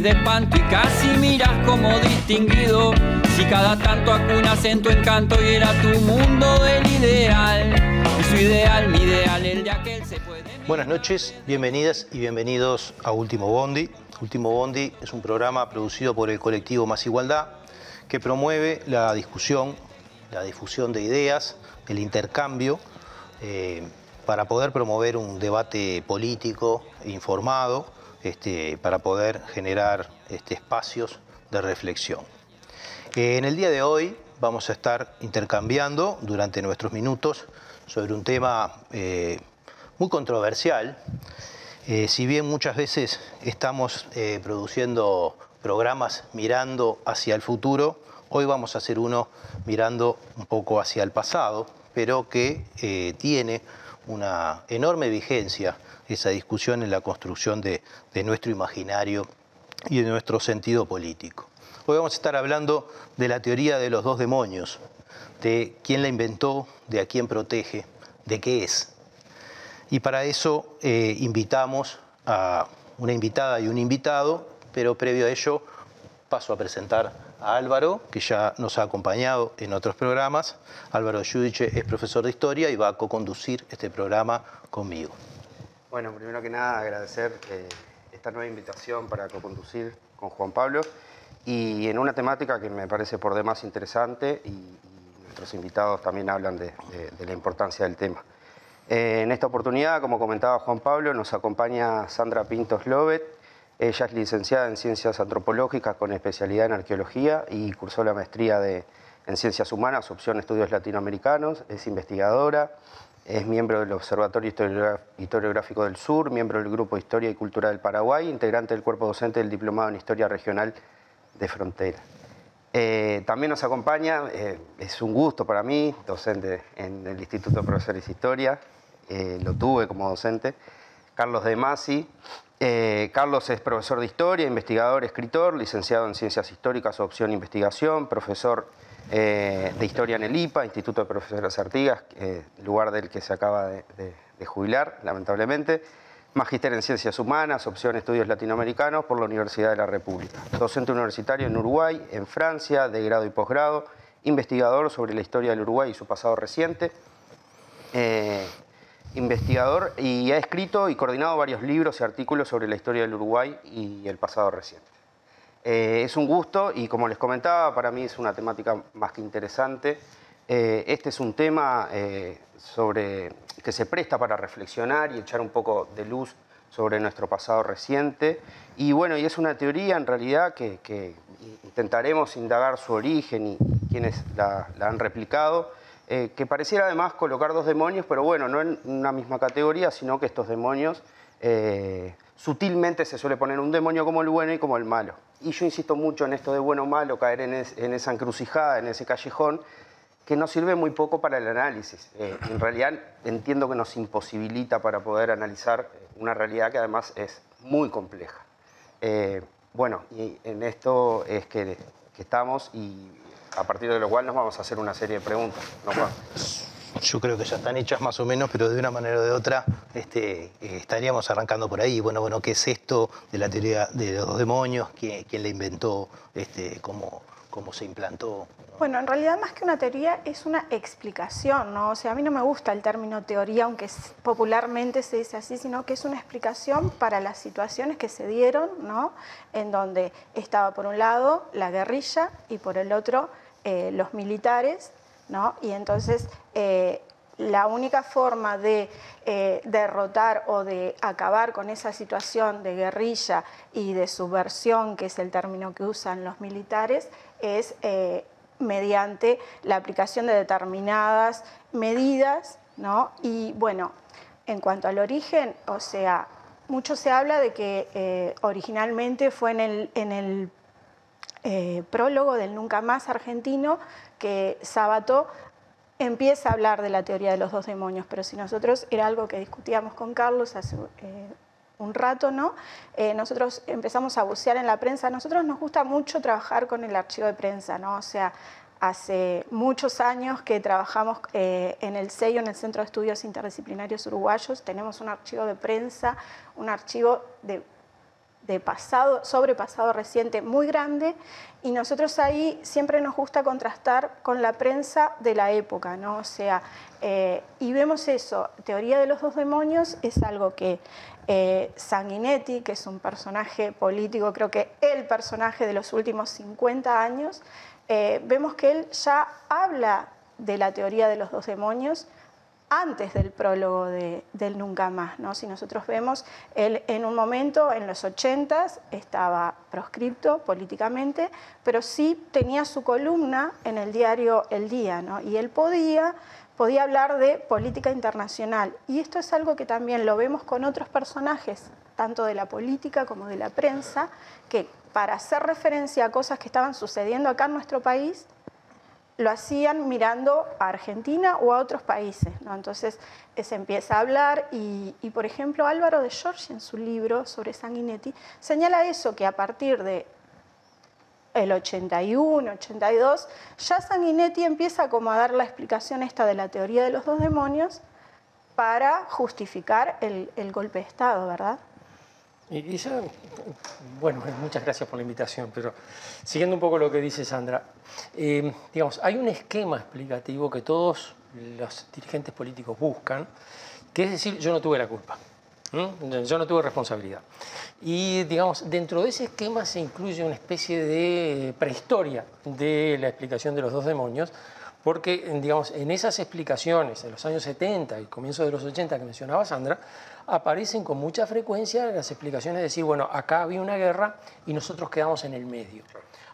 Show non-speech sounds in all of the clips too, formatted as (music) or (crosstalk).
de espanto y casi miras como distinguido. Si cada tanto acunas en tu encanto y era tu mundo del ideal. Su ideal, mi ideal, el de aquel se puede. Buenas noches, bienvenidas y bienvenidos a Último Bondi. Último Bondi es un programa producido por el colectivo Más Igualdad que promueve la discusión, la difusión de ideas, el intercambio, eh, para poder promover un debate político informado, este, para poder generar este, espacios de reflexión. Eh, en el día de hoy vamos a estar intercambiando durante nuestros minutos sobre un tema eh, muy controversial. si bien muchas veces estamos produciendo programas mirando hacia el futuro, hoy vamos a hacer uno mirando un poco hacia el pasado, pero que eh, tiene una enorme vigencia esa discusión en la construcción de, nuestro imaginario y de nuestro sentido político. Hoy vamos a estar hablando de la teoría de los dos demonios, de quién la inventó, de a quién protege, de qué es. Y para eso eh, invitamos a una invitada y un invitado, pero previo a ello paso a presentar a Álvaro, que ya nos ha acompañado en otros programas. Álvaro Yudiche es profesor de historia y va a co-conducir este programa conmigo. Bueno, primero que nada agradecer eh, esta nueva invitación para co-conducir con Juan Pablo. Y en una temática que me parece por demás interesante y, nuestros invitados también hablan de, la importancia del tema. Eh, en esta oportunidad, como comentaba Juan Pablo, nos acompaña Sandra Pintos Lobet, ella es licenciada en Ciencias Antropológicas con especialidad en Arqueología y cursó la maestría en Ciencias Humanas, opción Estudios Latinoamericanos, es investigadora, es miembro del Observatorio Historiográfico del Sur, miembro del Grupo Historia y Cultura del Paraguay, integrante del cuerpo docente del Diplomado en Historia Regional de Frontera. Eh, también nos acompaña, eh, es un gusto para mí, docente en el Instituto de Profesores de Historia, eh, lo tuve como docente, Carlos De Masi, Carlos es profesor de historia, investigador, escritor, licenciado en ciencias históricas, opción investigación, profesor eh, de historia en el IPA, Instituto de Profesores Artigas, eh, lugar del que se acaba de, jubilar, lamentablemente. Magíster en Ciencias Humanas, opción Estudios Latinoamericanos por la Universidad de la República. Docente universitario en Uruguay, en Francia, de grado y posgrado. Investigador sobre la historia del Uruguay y su pasado reciente investigador y ha escrito y coordinado varios libros y artículos sobre la historia del Uruguay y el pasado reciente. Eh, es un gusto y como les comentaba, para mí es una temática más que interesante. Eh, este es un tema eh, sobre, que se presta para reflexionar y echar un poco de luz sobre nuestro pasado reciente. Y bueno, y es una teoría en realidad que, intentaremos indagar su origen y quienes la han replicado que pareciera además colocar dos demonios, pero bueno, no en una misma categoría, sino que estos demonios sutilmente se suele poner un demonio como el bueno y como el malo. Y yo insisto mucho en esto de bueno o malo, caer en, esa encrucijada, en ese callejón, que nos sirve muy poco para el análisis. Eh, en realidad entiendo que nos imposibilita para poder analizar una realidad que además es muy compleja. bueno, y en esto es que estamos y a partir de lo cual nos vamos a hacer una serie de preguntas. Yo creo que ya están hechas más o menos, pero de una manera o de otra este, eh, estaríamos arrancando por ahí. Bueno, bueno, ¿qué es esto de la teoría de los demonios? ¿Quién, quién la inventó? Este, ¿Cómo, cómo se implantó. Bueno, en realidad más que una teoría es una explicación, ¿no? O sea, a mí no me gusta el término teoría, aunque popularmente se dice así, sino que es una explicación para las situaciones que se dieron, ¿no? En donde estaba por un lado la guerrilla y por el otro eh, los militares, ¿no? Y entonces eh, la única forma de eh, derrotar o de acabar con esa situación de guerrilla y de subversión, que es el término que usan los militares, es mediante la aplicación de determinadas medidas, ¿no? Y bueno, en cuanto al origen, o sea, mucho se habla de que originalmente fue en el, en el eh, prólogo del Nunca Más argentino que Sabato empieza a hablar de la teoría de los dos demonios, pero si nosotros, era algo que discutíamos con Carlos hace eh, un rato, ¿no? Eh, nosotros empezamos a bucear en la prensa, nosotros nos gusta mucho trabajar con el archivo de prensa, ¿no? O sea, hace muchos años que trabajamos en el sello, en el Centro de Estudios Interdisciplinarios Uruguayos, tenemos un archivo de prensa, un archivo de de pasado, sobrepasado reciente muy grande y nosotros ahí siempre nos gusta contrastar con la prensa de la época, ¿no? Sea, eh, y vemos eso, teoría de los dos demonios es algo que eh, Sanguinetti, que es un personaje político, creo que el personaje de los últimos 50 años, eh, vemos que él ya habla de la teoría de los dos demonios antes del prólogo de, del Nunca Más. ¿no? Si nosotros vemos, él en un momento, en los 80 estaba proscripto políticamente, pero sí tenía su columna en el diario El Día, ¿no? y él podía, podía hablar de política internacional. Y esto es algo que también lo vemos con otros personajes, tanto de la política como de la prensa, que para hacer referencia a cosas que estaban sucediendo acá en nuestro país, lo hacían mirando a Argentina o a otros países. ¿no? Entonces eh, se empieza a hablar y, por ejemplo, Álvaro de Giorgi en su libro sobre Sanguinetti señala eso, que a partir de el 81, 82, ya Sanguinetti empieza como a dar la explicación esta de la teoría de los dos demonios para justificar el, el golpe de Estado, ¿verdad? Y, bueno, muchas gracias por la invitación, pero siguiendo un poco lo que dice Sandra, eh, digamos, hay un esquema explicativo que todos los dirigentes políticos buscan, que es decir, yo no tuve la culpa, yo no tuve responsabilidad. Y digamos, dentro de ese esquema se incluye una especie de prehistoria de la explicación de los dos demonios, porque digamos, en esas explicaciones, en los años 70 y comienzo de los 80 que mencionaba Sandra, aparecen con mucha frecuencia las explicaciones de decir, bueno, acá había una guerra y nosotros quedamos en el medio.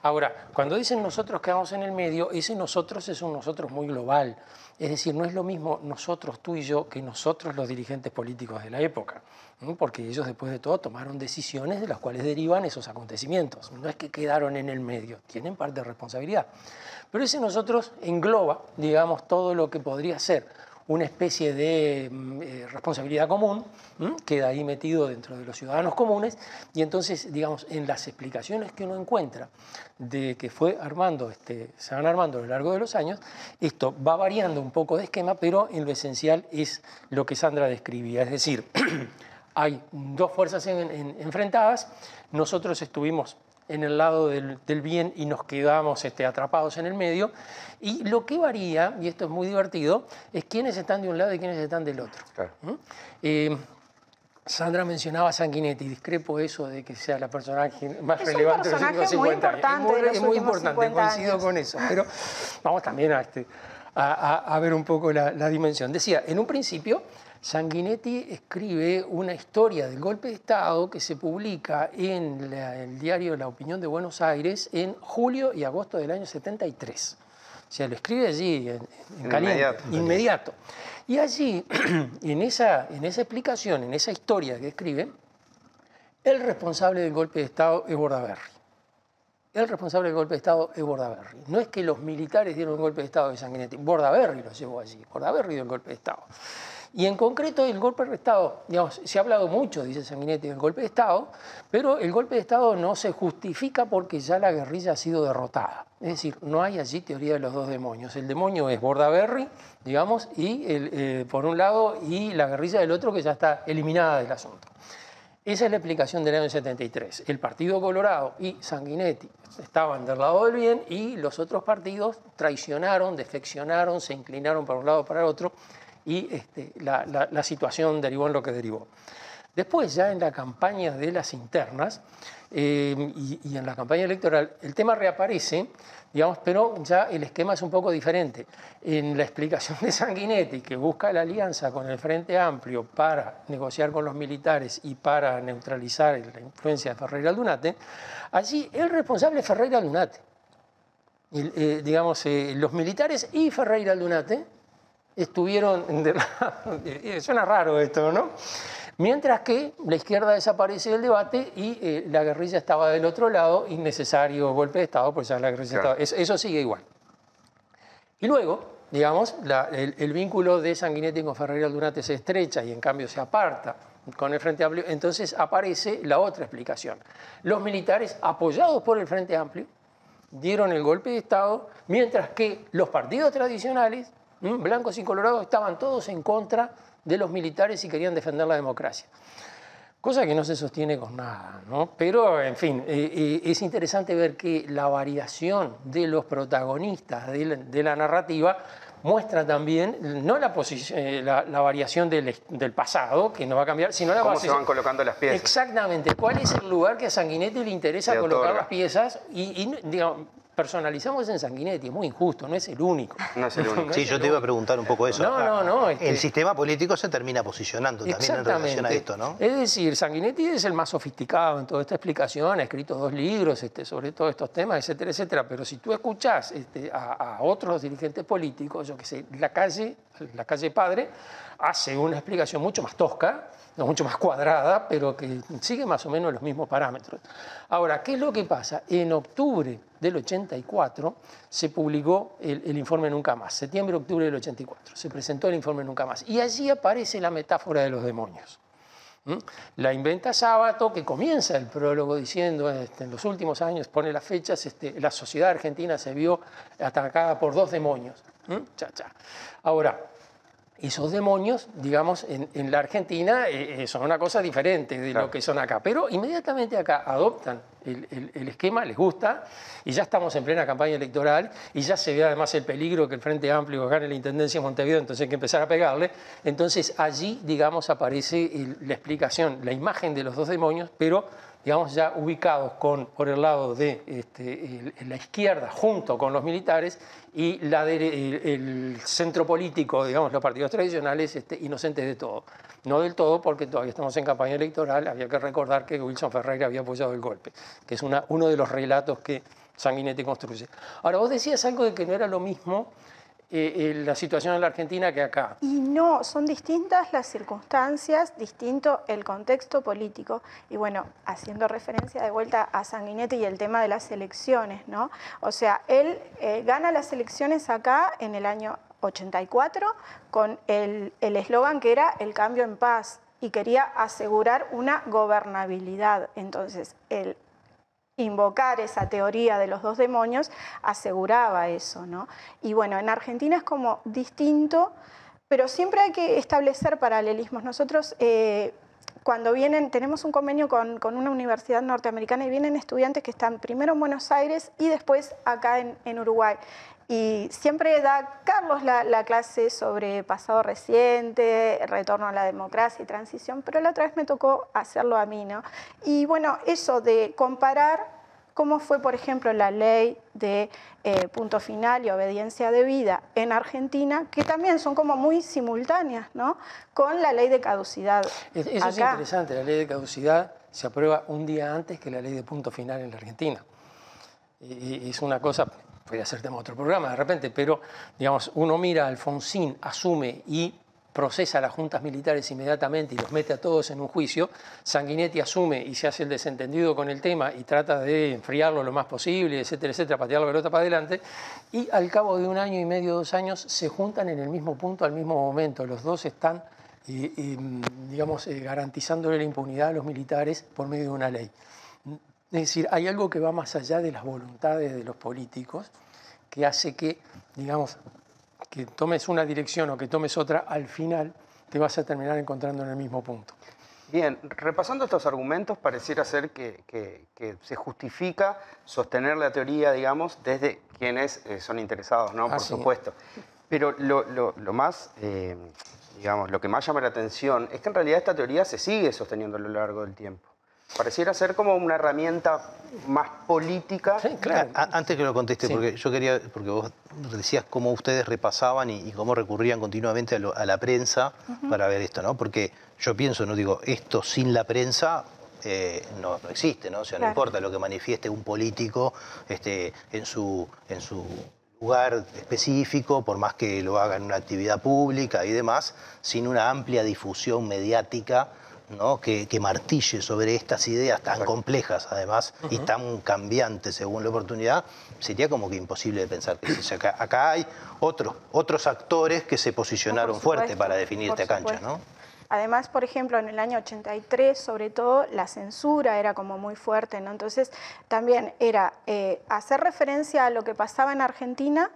Ahora, cuando dicen nosotros quedamos en el medio, ese nosotros es un nosotros muy global. Es decir, no es lo mismo nosotros, tú y yo, que nosotros los dirigentes políticos de la época, porque ellos después de todo tomaron decisiones de las cuales derivan esos acontecimientos. No es que quedaron en el medio, tienen parte de responsabilidad. Pero ese nosotros engloba, digamos, todo lo que podría ser una especie de mm, eh, responsabilidad común, queda ahí metido dentro de los ciudadanos comunes, y entonces, digamos, en las explicaciones que uno encuentra de que fue armando, este, se van armando a lo largo de los años, esto va variando un poco de esquema, pero en lo esencial es lo que Sandra describía, es decir, (clears throat) hay dos fuerzas enfrentadas, nosotros estuvimos en el lado del, bien y nos quedamos este, atrapados en el medio. Y lo que varía, y esto es muy divertido, es quiénes están de un lado y quiénes están del otro. ¿Mm? Eh, Sandra mencionaba a Sanguinetti, discrepo eso de que sea la personaje más relevante de los últimos 50 años. Es muy, importante, coincido con eso. Pero vamos también a, este, a, ver un poco la, la dimensión. Decía, en un principio Sanguinetti escribe una historia del golpe de Estado que se publica en el diario La Opinión de Buenos Aires en julio y agosto del año 73. O sea, lo escribe allí, en, caliente, inmediato. Y allí, (clears throat) en esa, en esa explicación, en esa historia que escribe, el responsable del golpe de Estado es Bordaberry. El responsable del golpe de Estado es Bordaberry. No es que los militares dieron el golpe de Estado de Sanguinetti, Bordaberry lo llevó allí. Bordaberry dio el golpe de Estado. Y en concreto el golpe de Estado, digamos, se ha hablado mucho, dice Sanguinetti, del golpe de Estado, pero el golpe de Estado no se justifica porque ya la guerrilla ha sido derrotada. Es decir, no hay allí teoría de los dos demonios. El demonio es Bordaberry, digamos, y eh, por un lado, y la guerrilla del otro que ya está eliminada del asunto. Esa es la explicación del año 73. El Partido Colorado y Sanguinetti estaban del lado del bien y los otros partidos traicionaron, defeccionaron, se inclinaron para un lado para el otro y este, la, situación derivó en lo que derivó. Después, ya en la campaña de las internas eh, y, en la campaña electoral, el tema reaparece, digamos, pero ya el esquema es un poco diferente. En la explicación de Sanguinetti, que busca la alianza con el Frente Amplio para negociar con los militares y para neutralizar la influencia de Ferreira Aldunate, allí el responsable es Ferreira Aldunate. Eh, digamos, eh, los militares y Ferreira Aldunate estuvieron... (laughs) Suena raro esto, ¿no? Mientras que la izquierda desaparece del debate y eh, la guerrilla estaba del otro lado, innecesario golpe de Estado, pues ya la guerrilla estaba... Eso, sigue igual. Y luego, digamos, el, vínculo de Sanguinetti con Ferreira Durante se estrecha y en cambio se aparta con el Frente Amplio, entonces aparece la otra explicación. Los militares, apoyados por el Frente Amplio, dieron el golpe de Estado, mientras que los partidos tradicionales blancos y colorados estaban todos en contra de los militares y querían defender la democracia. cosa que no se sostiene con nada, ¿no? Pero, en fin, eh, eh, es interesante ver que la variación de los protagonistas de la, narrativa muestra también no la, eh, la, variación del, pasado, que no va a cambiar, sino la ¿Cómo se van colocando las piezas? Exactamente. ¿Cuál es el lugar que a Sanguinetti le interesa colocar las piezas? Y, y digamos, personalizamos en Sanguinetti, es muy injusto, no es el único. (laughs) No es el único. sí, yo te iba a preguntar un poco eso. No, no, no. El este sistema político se termina posicionando también en relación a esto, ¿no? Es decir, Sanguinetti es el más sofisticado en toda esta explicación, ha escrito dos libros este, sobre todos estos temas, etcétera, etcétera. Pero si tú escuchás este, a, otros dirigentes políticos, yo que sé, la calle, la calle Padre, hace una explicación mucho más tosca, mucho más cuadrada, pero que sigue más o menos los mismos parámetros. Ahora, ¿qué es lo que pasa? En octubre del 84 se publicó el, informe Nunca Más, septiembre-octubre del 84, se presentó el informe Nunca Más, y allí aparece la metáfora de los demonios. La inventa Sábato, que comienza el prólogo diciendo, este, en los últimos años, pone las fechas, este, la sociedad argentina se vio atacada por dos demonios. Cha, cha. Ahora, esos demonios, digamos, en, la Argentina eh, eh, son una cosa diferente de lo que son acá. Pero inmediatamente acá adoptan el, esquema, les gusta, y ya estamos en plena campaña electoral, y ya se ve además el peligro que el Frente Amplio gane la Intendencia de Montevideo, entonces hay que empezar a pegarle. Entonces allí, digamos, aparece la explicación, la imagen de los dos demonios, pero digamos, ya ubicados con, por el lado de este, la izquierda junto con los militares y la el, centro político, digamos, los partidos tradicionales, este, inocentes de todo. No del todo, porque todavía estamos en campaña electoral, había que recordar que Wilson Ferreira había apoyado el golpe, que es una, uno de los relatos que Sanguinetti construye. Ahora, vos decías algo de que no era lo mismo eh, eh, la situación en la Argentina que acá. Y no, son distintas las circunstancias, distinto el contexto político. Y bueno, haciendo referencia de vuelta a Sanguinetti y el tema de las elecciones, ¿no? O sea, él eh, gana las elecciones acá en el año 84 con el eslogan que era el cambio en paz y quería asegurar una gobernabilidad. Entonces, el invocar esa teoría de los dos demonios aseguraba eso, ¿no? Y bueno, en Argentina es como distinto, pero siempre hay que establecer paralelismos. Nosotros eh, cuando vienen, tenemos un convenio con, una universidad norteamericana y vienen estudiantes que están primero en Buenos Aires y después acá en, Uruguay. Y siempre da Carlos la, la, clase sobre pasado reciente, retorno a la democracia y transición, pero la otra vez me tocó hacerlo a mí, ¿no? Y bueno, eso de comparar cómo fue, por ejemplo, la ley de eh, punto final y obediencia de vida en Argentina, que también son como muy simultáneas, ¿no? Con la ley de caducidad. Eso es interesante, la ley de caducidad se aprueba un día antes que la ley de punto final en la Argentina. Y es una cosa, podría ser tema de otro programa de repente, pero digamos, uno mira, Alfonsín asume y procesa a las juntas militares inmediatamente y los mete a todos en un juicio, Sanguinetti asume y se hace el desentendido con el tema y trata de enfriarlo lo más posible, etcétera, etcétera, patear la pelota para adelante, y al cabo de un año y medio, dos años, se juntan en el mismo punto al mismo momento. Los dos están, digamos, eh, garantizándole la impunidad a los militares por medio de una ley. Es decir, hay algo que va más allá de las voluntades de los políticos, que hace que, digamos, que tomes una dirección o que tomes otra, al final te vas a terminar encontrando en el mismo punto. Bien, repasando estos argumentos, pareciera ser que, se justifica sostener la teoría, digamos, desde quienes eh, son interesados, ¿no? Por supuesto. Pero lo, más, eh, digamos, lo que más llama la atención es que en realidad esta teoría se sigue sosteniendo a lo largo del tiempo. Pareciera ser como una herramienta más política. Sí, claro. Antes que lo conteste, porque yo quería, porque vos decías cómo ustedes repasaban y, cómo recurrían continuamente a, la prensa para ver esto, ¿no? Porque yo pienso, no digo, esto sin la prensa eh, no, existe, ¿no? O sea, no importa lo que manifieste un político este, en, su, en su lugar específico, por más que lo haga en una actividad pública y demás, sin una amplia difusión mediática que, martille sobre estas ideas tan complejas, además, y tan cambiantes según la oportunidad, sería como que imposible de pensar que acá, acá hay otros, otros actores que se posicionaron fuerte para definir esta cancha. ¿no? Además, por ejemplo, en el año 83, sobre todo, la censura era como muy fuerte, ¿no? Entonces, también era eh, hacer referencia a lo que pasaba en Argentina,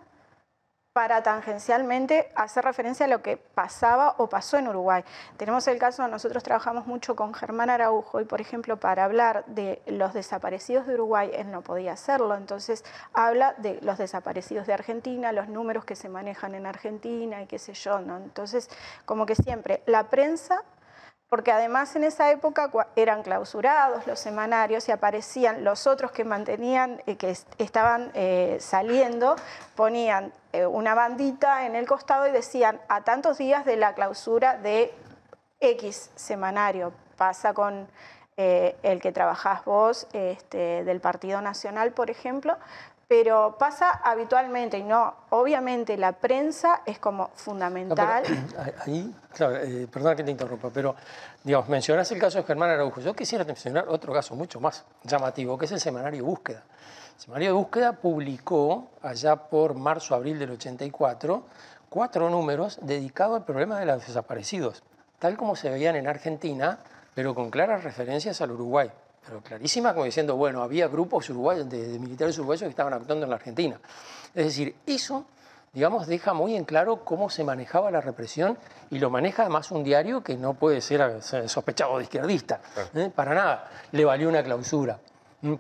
para tangencialmente hacer referencia a lo que pasaba o pasó en Uruguay. Tenemos el caso, nosotros trabajamos mucho con Germán Araujo y, por ejemplo, para hablar de los desaparecidos de Uruguay, él no podía hacerlo, entonces habla de los desaparecidos de Argentina, los números que se manejan en Argentina y qué sé yo, ¿no? Entonces, como que siempre la prensa porque además en esa época eran clausurados los semanarios y aparecían los otros que mantenían, eh, que estaban eh, saliendo, ponían eh, una bandita en el costado y decían a tantos días de la clausura de X semanario. Pasa con el que trabajás vos este, del Partido Nacional, por ejemplo, pero pasa habitualmente y no, obviamente la prensa es como fundamental. ahí, claro, eh, perdona que te interrumpa, pero digamos, mencionas el caso de Germán Araujo. Yo quisiera mencionar otro caso mucho más llamativo, que es el Semanario Búsqueda. El Semanario Búsqueda publicó allá por marzo-abril del 84 cuatro números dedicados al problema de los desaparecidos, tal como se veían en Argentina, pero con claras referencias al Uruguay pero clarísima, como diciendo, bueno, había grupos uruguayos, de, militares uruguayos que estaban actuando en la Argentina. Es decir, eso, digamos, deja muy en claro cómo se manejaba la represión y lo maneja además un diario que no puede ser sospechado de izquierdista, ¿eh? para nada. Le valió una clausura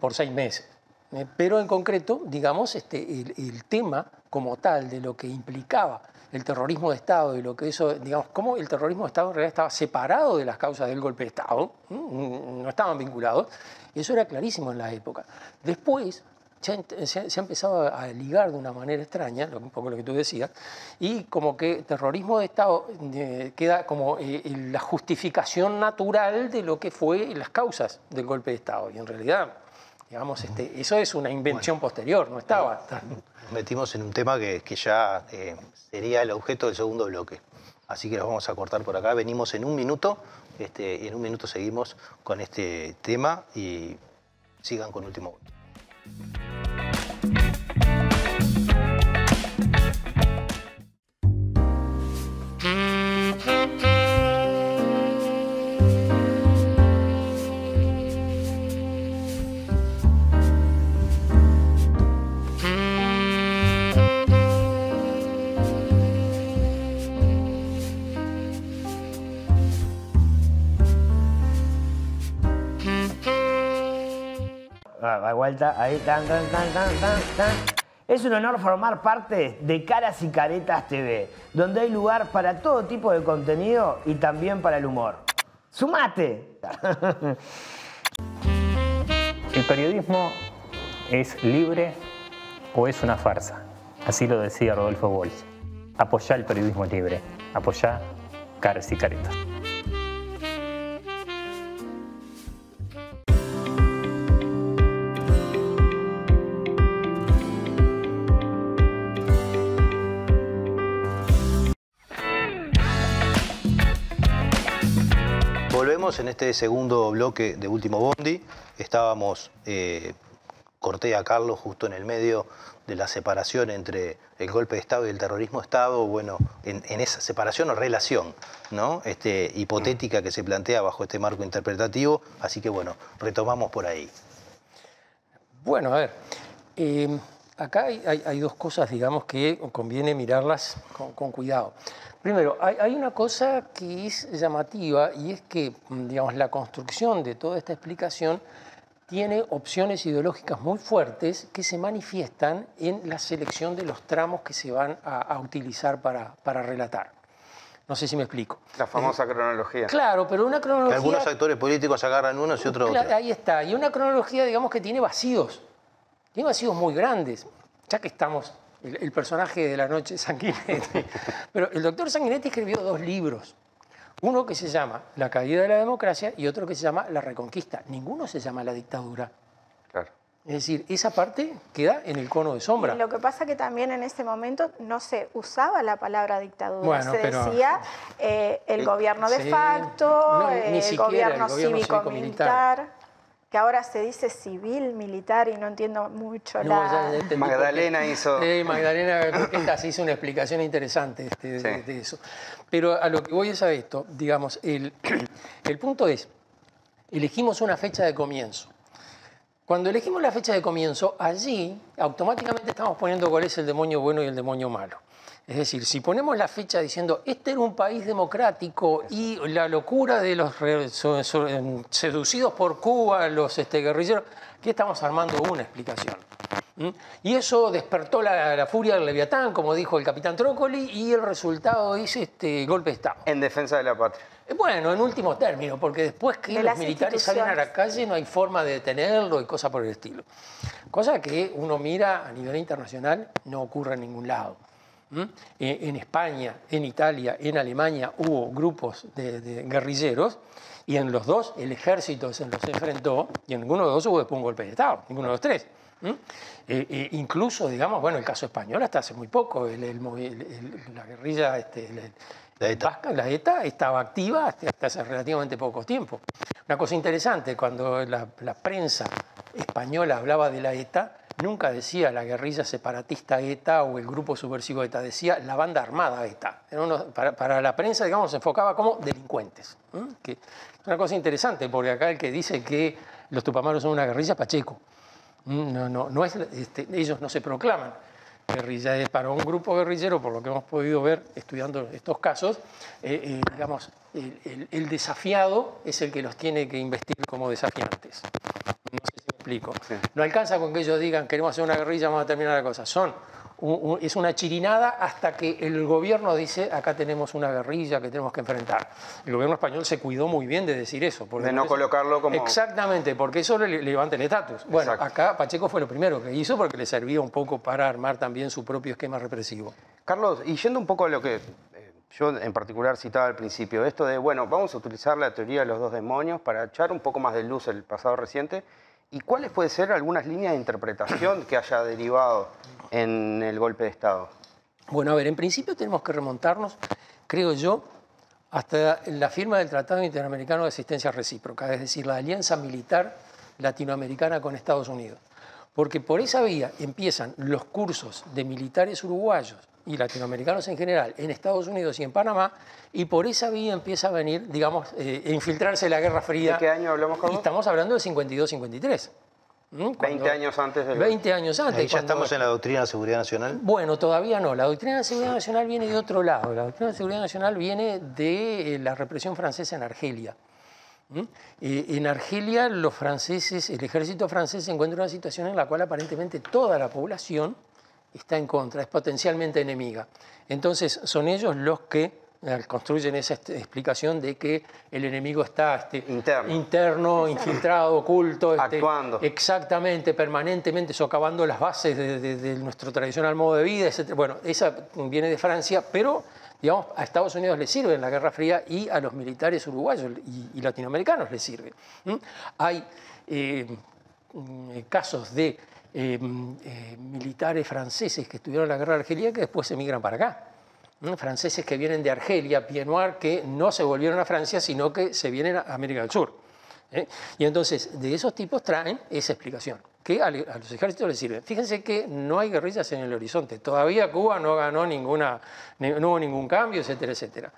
por seis meses. ¿eh? Pero en concreto, digamos, este, el tema como tal de lo que implicaba el terrorismo de Estado y lo que eso, digamos, cómo el terrorismo de Estado en realidad estaba separado de las causas del golpe de Estado, no estaban vinculados, eso era clarísimo en la época. Después se ha, empezado a ligar de una manera extraña, un poco lo que tú decías, y como que terrorismo de Estado eh, queda como eh, la justificación natural de lo que fue las causas del golpe de Estado, y en realidad Digamos, este, eso es una invención posterior, no estaba Metimos en un tema que, ya eh, sería el objeto del segundo bloque. Así que lo vamos a cortar por acá. Venimos en un minuto este, y en un minuto seguimos con este tema y sigan con último voto. Ahí, tan, tan, tan, tan, tan, Es un honor formar parte de Caras y Caretas TV, donde hay lugar para todo tipo de contenido y también para el humor. ¡Sumate! (laughs) ¿El periodismo es libre o es una farsa? Así lo decía Rodolfo Walsh. Apoyá el periodismo libre. Apoyá Caras y Caretas. En este segundo bloque de Último Bondi. Estábamos, eh, corté a Carlos justo en el medio de la separación entre el golpe de Estado y el terrorismo de Estado, bueno, en, esa separación o relación ¿no? este, hipotética que se plantea bajo este marco interpretativo. Así que bueno, retomamos por ahí. Bueno, a ver, eh, acá hay, dos cosas, digamos, que conviene mirarlas con cuidado. Primero, hay, una cosa que es llamativa y es que, mm, digamos, la construcción de toda esta explicación tiene opciones ideológicas muy fuertes que se manifiestan en la selección de los tramos que se van a, utilizar para, relatar. No sé si me explico. La famosa eh, cronología. Claro, pero una cronología... algunos actores políticos agarran unos y otros otros. Ahí está. Y una cronología, digamos, que tiene vacíos. Tiene vacíos muy grandes. Ya que estamos el, personaje de la noche Sanguinetti. (laughs) Pero el doctor Sanguinetti escribió dos libros. Uno que se llama La caída de la democracia y otro que se llama La reconquista. Ninguno se llama La dictadura. Claro. Es decir, esa parte queda en el cono de sombra. lo que pasa que también en ese momento no se usaba la palabra dictadura. se decía eh, el gobierno de facto, el, gobierno cívico-militar que ahora se dice civil, militar y no entiendo mucho la... Magdalena hizo... Sí, Magdalena se hizo una explicación interesante este, de, eso. Pero a lo que voy es a esto, digamos, el, (clears throat) el punto es, elegimos una fecha de comienzo. Cuando elegimos la fecha de comienzo, allí automáticamente estamos poniendo cuál es el demonio bueno y el demonio malo. Es decir, si ponemos la fecha diciendo este era un país democrático y la locura de los re- so- so- em, seducidos por Cuba, los este, guerrilleros, aquí estamos armando una explicación. ¿Mm? Y eso despertó la, la furia del Leviatán, como dijo el capitán Trócoli, y el resultado es este golpe de Estado. En defensa de la patria. Eh, Bueno, en último término, porque después que De los militares salen a la calle no hay forma de detenerlo y cosas por el estilo. Cosa que uno mira a nivel internacional no ocurre en ningún lado. Eh, En España, en Italia, en Alemania hubo grupos de, de guerrilleros y en los dos el ejército se los enfrentó y en ninguno de los dos hubo después un golpe de Estado, ninguno de los tres. ¿Mm? Eh, eh, incluso, digamos, bueno, el caso español hasta hace muy poco, el- el el- la guerrilla, este, La ETA. vasca, la ETA estaba activa hasta, hasta hace relativamente poco tiempo. Una cosa interesante, cuando la, la prensa española hablaba de la ETA, nunca decía la guerrilla separatista ETA o el grupo subversivo ETA, decía la banda armada ETA. Uno- para, la prensa, digamos, se enfocaba como delincuentes. Que es una cosa interesante, porque acá el que dice que los tupamaros son una guerrilla es Pacheco. No, no, no es, este, ellos no se proclaman guerrilla. Eh, Para un grupo guerrillero, por lo que hemos podido ver estudiando estos casos, eh, eh, digamos, el desafiado es el que los tiene que investir como desafiantes. No sé No alcanza con que ellos digan queremos hacer una guerrilla, vamos a terminar la cosa. Son un- un- es una chirinada hasta que el gobierno dice acá tenemos una guerrilla que tenemos que enfrentar. El gobierno español se cuidó muy bien de decir eso. porque De no colocarlo como- Exactamente, porque eso le, le levanta el estatus. Bueno, Exacto. acá Pacheco fue lo primero que hizo porque le servía un poco para armar también su propio esquema represivo. Carlos, y yendo un poco a lo que eh, yo en particular citaba al principio, esto de, bueno, vamos a utilizar la teoría de los dos demonios para echar un poco más de luz el pasado reciente, ¿y cuáles pueden ser algunas líneas de interpretación que haya derivado en el golpe de Estado? Bueno, a ver, en principio tenemos que remontarnos, creo yo, hasta la firma del Tratado Interamericano de Asistencia Recíproca, es decir, la alianza militar latinoamericana con Estados Unidos. Porque por esa vía empiezan los cursos de militares uruguayos y latinoamericanos en general en Estados Unidos y en Panamá, y por esa vía empieza a venir, digamos, eh, a infiltrarse la Guerra Fría. ¿De qué año hablamos, Y Carlos? estamos hablando del 52-53. ¿Mm? 20 Cuando- años antes del... 20 años antes. Ahí ya cuando- estamos en la doctrina de seguridad nacional. bueno, todavía no. La doctrina de seguridad nacional viene de otro lado. La doctrina de seguridad nacional viene de eh, la represión francesa en Argelia. ¿Mm? Eh, en Argelia, los franceses, el ejército francés se encuentra en una situación en la cual aparentemente toda la población está en contra, es potencialmente enemiga. Entonces, son ellos los que eh, construyen esa explicación de que el enemigo está este, Interno. interno, infiltrado, oculto, este, Actuando. Exactamente, permanentemente socavando las bases de, de- de nuestro tradicional modo de vida, etc. Bueno, esa viene de Francia, pero digamos, a Estados Unidos le sirve en la Guerra Fría y a los militares uruguayos y, y latinoamericanos les sirve. ¿Mm? Hay eh, mm, casos de mm, eh, militares franceses que estuvieron en la Guerra de Argelia que después emigran para acá. Franceses que vienen de Argelia, Pied Noir, que no se volvieron a Francia, sino que se vienen a América del Sur. ¿eh? Y entonces, de esos tipos traen esa explicación, que a, los ejércitos les sirve. Fíjense que no hay guerrillas en el horizonte. Todavía Cuba no ganó ninguna, ni- no hubo ningún cambio, etcétera, etcétera.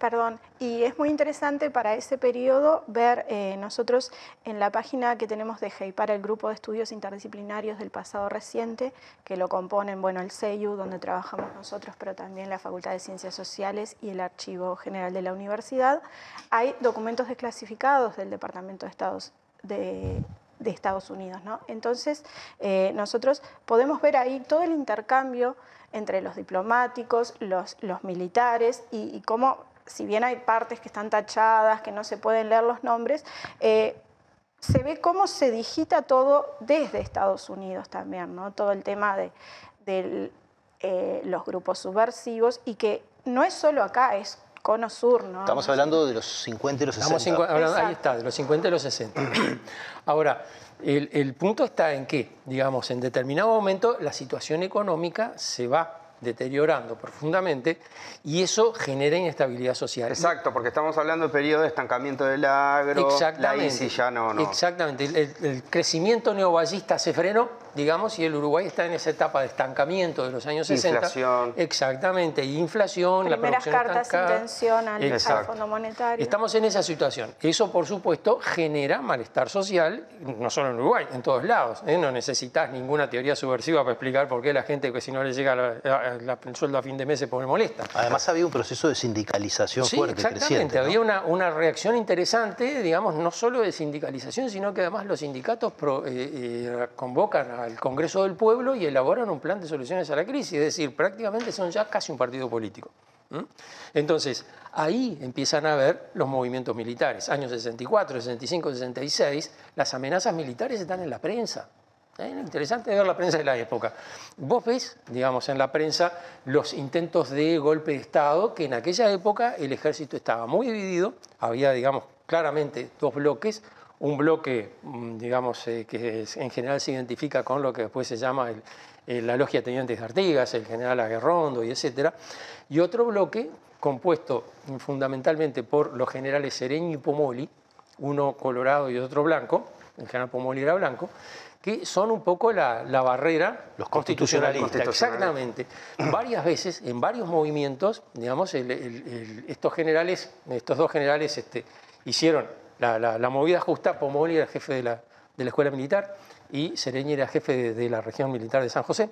Perdón, y es muy interesante para ese periodo ver eh, nosotros en la página que tenemos de para el grupo de estudios interdisciplinarios del pasado reciente, que lo componen, bueno, el CEIU, donde trabajamos nosotros, pero también la Facultad de Ciencias Sociales y el Archivo General de la Universidad, hay documentos desclasificados del Departamento de Estados de, Estados Unidos, ¿no? Entonces, eh, nosotros podemos ver ahí todo el intercambio entre los diplomáticos, los, militares y cómo si bien hay partes que están tachadas, que no se pueden leer los nombres, eh, se ve cómo se digita todo desde Estados Unidos también, ¿no? Todo el tema de, de eh, los grupos subversivos y que no es solo acá, es cono sur, ¿no? Estamos hablando de los 50 y los 60. Estamos cincu- hablando- ahí está, de los 50 y los 60. Ahora, el, el punto está en que, digamos, en determinado momento la situación económica se va deteriorando profundamente y eso genera inestabilidad social. Exacto, porque estamos hablando de periodo de estancamiento del agro, la ICI ya no, no. Exactamente. El crecimiento neovallista se frenó digamos, y el Uruguay está en esa etapa de estancamiento de los años 60. Inflación. Exactamente, y inflación, la Primeras producción cartas intención al, al. Fondo Monetario. Estamos en esa situación. Eso, por supuesto, genera malestar social, no solo en Uruguay, en todos lados. ¿eh? No necesitas ninguna teoría subversiva para explicar por qué la gente que si no le llega la- la- la- el sueldo a fin de mes se pone molesta. Además había un proceso de sindicalización Sí, fuerte, exactamente. creciente. ¿no? Había una, una reacción interesante, digamos, no solo de sindicalización, sino que además los sindicatos pro- eh, eh, convocan al Congreso del Pueblo y elaboran un plan de soluciones a la crisis. Es decir, prácticamente son ya casi un partido político. Entonces, ahí empiezan a ver los movimientos militares. Años 64, 65, 66, las amenazas militares están en la prensa. Es interesante ver la prensa de la época. Vos ves, digamos, en la prensa los intentos de golpe de Estado, que en aquella época el ejército estaba muy dividido, había, digamos, claramente dos bloques, un bloque, mm, digamos, eh, que en general se identifica con lo que después se llama el- la logia Tenientes de Artigas, el general Aguerrondo y etcétera, y otro bloque compuesto fundamentalmente por los generales Sereño y Pomoli, uno colorado y otro blanco, el general Pomoli era blanco, que son un poco la, la barrera Los constitucionalista. constitucionalistas. Exactamente. Varias veces, en varios movimientos, digamos, el- el- el- estos generales, estos dos generales este, hicieron la, la- la movida justa. Pomoli era jefe de la, de la escuela militar y Sereñi era jefe de, la región militar de San José.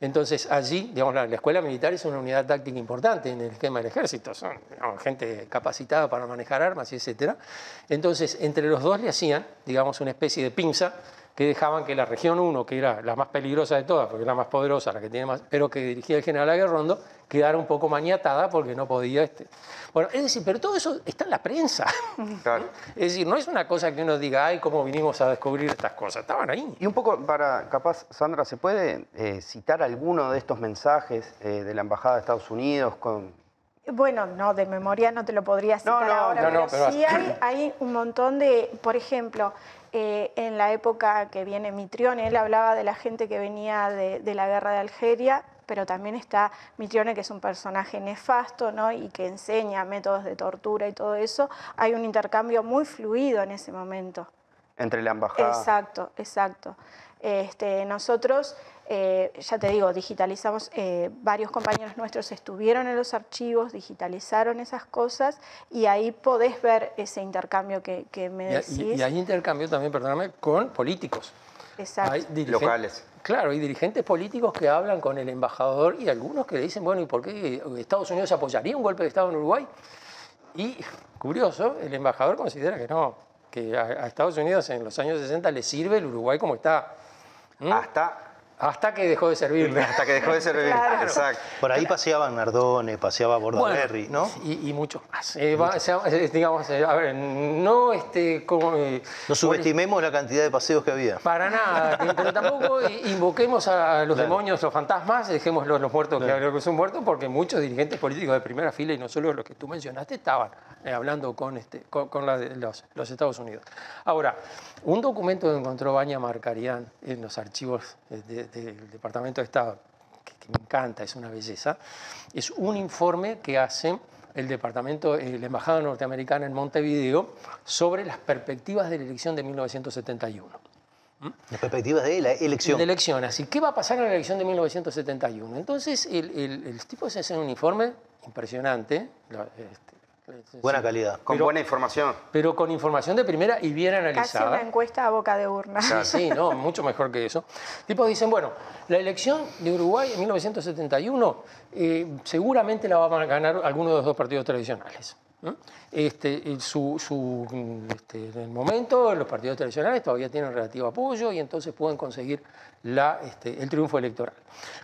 Entonces allí, digamos, la, la escuela militar es una unidad táctica importante en el esquema del ejército. Son gente capacitada para manejar armas etcétera. Entonces, entre los dos le hacían, digamos, una especie de pinza que dejaban que la región 1, que era la más peligrosa de todas, porque era la más poderosa, la que tiene más, pero que dirigía el general Aguerrondo, quedara un poco maniatada porque no podía. Este. Bueno, es decir, pero todo eso está en la prensa. Claro. (laughs) Es decir, no es una cosa que uno diga, ay, cómo vinimos a descubrir estas cosas, estaban ahí. Y un poco para, capaz, Sandra, ¿se puede eh, citar alguno de estos mensajes eh, de la Embajada de Estados Unidos con, Bueno, no, de memoria no te lo podría citar no, ahora, no, pero, no, pero- sí hay, hay un montón de, por ejemplo, eh, en la época que viene Mitrione, él hablaba de la gente que venía de, de la guerra de Algeria, pero también está Mitrione, que es un personaje nefasto, ¿no? Y que enseña métodos de tortura y todo eso. Hay un intercambio muy fluido en ese momento. entre la Embajada? Exacto, exacto. Este, nosotros, eh, ya te digo, digitalizamos, eh, varios compañeros nuestros estuvieron en los archivos, digitalizaron esas cosas y ahí podés ver ese intercambio que, que me Y, decís. y- y hay intercambio también, perdóname, con políticos. Exacto. Hay Locales. Claro, hay dirigentes políticos que hablan con el embajador y algunos que le dicen, bueno, ¿y por qué Estados Unidos apoyaría un golpe de Estado en Uruguay? Y, curioso, el embajador considera que no, que a, a Estados Unidos en los años 60 le sirve el Uruguay como está. ¿Mm? Hasta, Hasta que dejó de servirle. (laughs) hasta que dejó de servir. Claro. Exacto. Por ahí paseaban Nardone, paseaba Bordaberry, ¿no? Y, y mucho más. Eh, va- eh, digamos, eh, a ver, no este, como... eh, No subestimemos la cantidad de paseos que había. Para nada, (laughs) pero tampoco invoquemos a los Claro. demonios, los fantasmas, dejemos los, los muertos que que son muertos, porque muchos dirigentes políticos de primera fila, y no solo los que tú mencionaste, estaban eh, hablando con, este, con, con la de los, los Estados Unidos. Ahora, un documento que encontró Baña Marcarián en los archivos de- del Departamento de Estado, que, que me encanta, es una belleza, es un informe que hace el departamento, eh, la Embajada Norteamericana en Montevideo sobre las perspectivas de la elección de 1971 Las perspectivas de la elección. de elección. Así, ¿qué va a pasar en la elección de 1971? Entonces, el, el, el tipo se hace un informe impresionante. este, Buena sí, calidad. Con Pero- buena información. Pero con información de primera y bien Casi analizada. una encuesta a boca de urna. Sí, sí, (laughs) no, mucho mejor que eso. Tipos dicen, bueno, la elección de Uruguay en 1971 eh, seguramente la van a ganar alguno de los dos partidos tradicionales. Este, este, en el momento los partidos tradicionales todavía tienen relativo apoyo y entonces pueden conseguir este, el triunfo electoral.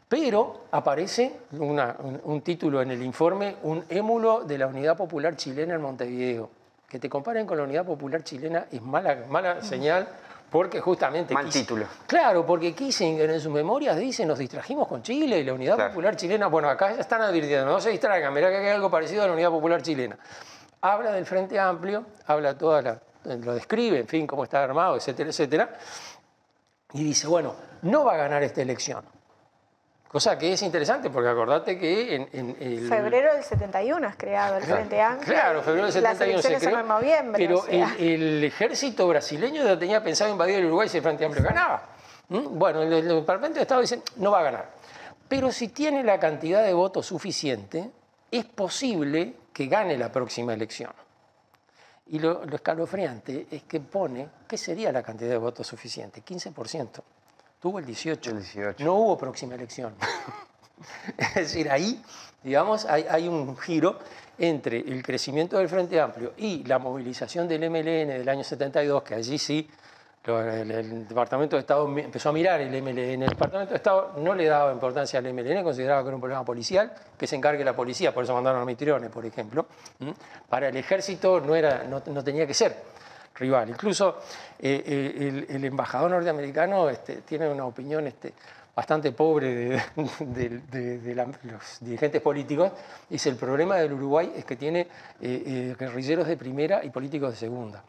Pero aparece un, un título en el informe, un émulo de la Unidad Popular Chilena en Montevideo. Que te comparen con la Unidad Popular Chilena es mala, mala señal porque justamente... Mal título. Claro, porque Kissinger en sus memorias dice nos distrajimos con Chile y la Unidad Claro. Popular Chilena, bueno, acá ya están advirtiendo, no se distraigan, mirá que hay algo parecido a la Unidad Popular Chilena. Habla del Frente Amplio, habla toda la, lo describe, en fin, cómo está armado, etcétera, etcétera, y dice, bueno, no va a ganar esta elección. Cosa que es interesante, porque acordate que en, en el... Febrero del 71 es creado el Frente Amplio. Claro, febrero del 71 Las se elecciones creó. son en noviembre. Pero o sea. el, el ejército brasileño ya tenía pensado invadir el Uruguay si el Frente Amplio ganaba. ¿Mm? Bueno, el, el Departamento de Estado dice, no va a ganar. Pero si tiene la cantidad de votos suficiente, es posible que gane la próxima elección. Y lo, lo escalofriante es que pone, ¿qué sería la cantidad de votos suficiente? 15%. Tuvo el 18. El 18. No hubo próxima elección. (laughs) es decir, ahí, digamos, hay, hay un giro entre el crecimiento del Frente Amplio y la movilización del MLN del año 72, que allí sí lo- el, el Departamento de Estado empezó a mirar el MLN. El Departamento de Estado no le daba importancia al MLN, consideraba que era un problema policial, que se encargue la policía, por eso mandaron a Mitrione, por ejemplo. Para el ejército no, era, no, no tenía que ser rival. Incluso eh, eh, el, embajador norteamericano este, tiene una opinión este, bastante pobre de, (laughs) los dirigentes políticos. Dice, el problema del Uruguay es que tiene eh, eh, guerrilleros de primera y políticos de segunda.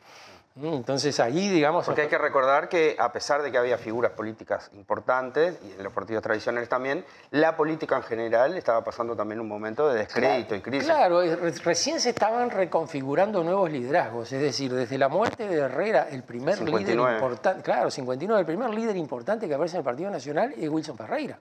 ¿Mm? Entonces ahí, digamos... Porque hay que recordar que a pesar de que había figuras políticas importantes, y en los partidos tradicionales también, la política en general estaba pasando también un momento de descrédito y crisis. Claro, re- recién se estaban reconfigurando nuevos liderazgos, es decir, desde la muerte de Herrera, el primer 59. líder importante, claro, 59, el primer líder importante que aparece en el Partido Nacional es Wilson Ferreira.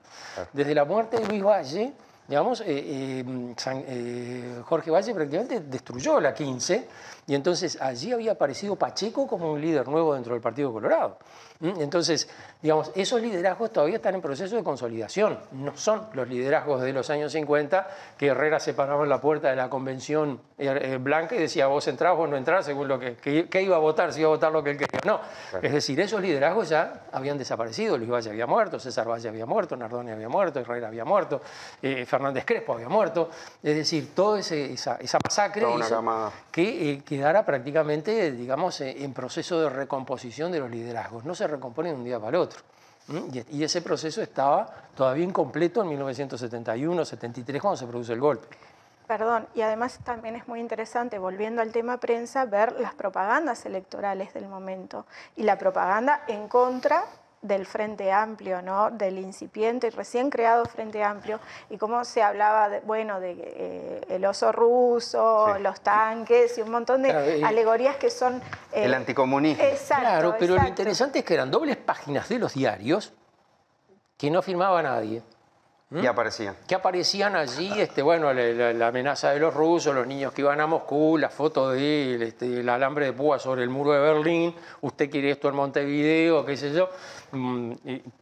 Desde la muerte de Luis Valle, digamos, eh, eh, San- eh, Jorge Valle prácticamente destruyó la 15 y entonces allí había aparecido Pacheco como un líder nuevo dentro del Partido Colorado. ¿Mm? Entonces, digamos, esos liderazgos todavía están en proceso de consolidación. No son los liderazgos de los años 50 que Herrera se paraba en la puerta de la convención eh, eh, blanca y decía vos entrás, vos no entrás, según lo que, que, que iba a votar, si iba a votar lo que él quería. No, es decir, esos liderazgos ya habían desaparecido. Luis Valle había muerto, César Valle había muerto, Nardoni había muerto, Herrera había muerto, eh, Fernández Crespo había muerto. Es decir, toda esa, esa masacre Toda una hizo gama. que eh, quedara prácticamente, digamos, eh, en proceso de recomposición de los liderazgos. No se recomponen de un día para el otro. Y, ese proceso estaba todavía incompleto en 1971, 73, cuando se produce el golpe. Perdón, y además también es muy interesante, volviendo al tema prensa, ver las propagandas electorales del momento y la propaganda en contra del Frente Amplio, ¿no? del incipiente y recién creado Frente Amplio, y cómo se hablaba, de, bueno, de eh, el oso ruso, Sí. los tanques y un montón de Claro, alegorías que son... eh, El anticomunismo. Exacto, claro, pero lo interesante es que eran dobles páginas de los diarios que no firmaba nadie. Y aparecían. que aparecían allí, este, bueno, la, la- amenaza de los rusos, los niños que iban a Moscú, la foto de él, este, el alambre de púa sobre el muro de Berlín, usted quiere esto en Montevideo, qué sé yo. Mm,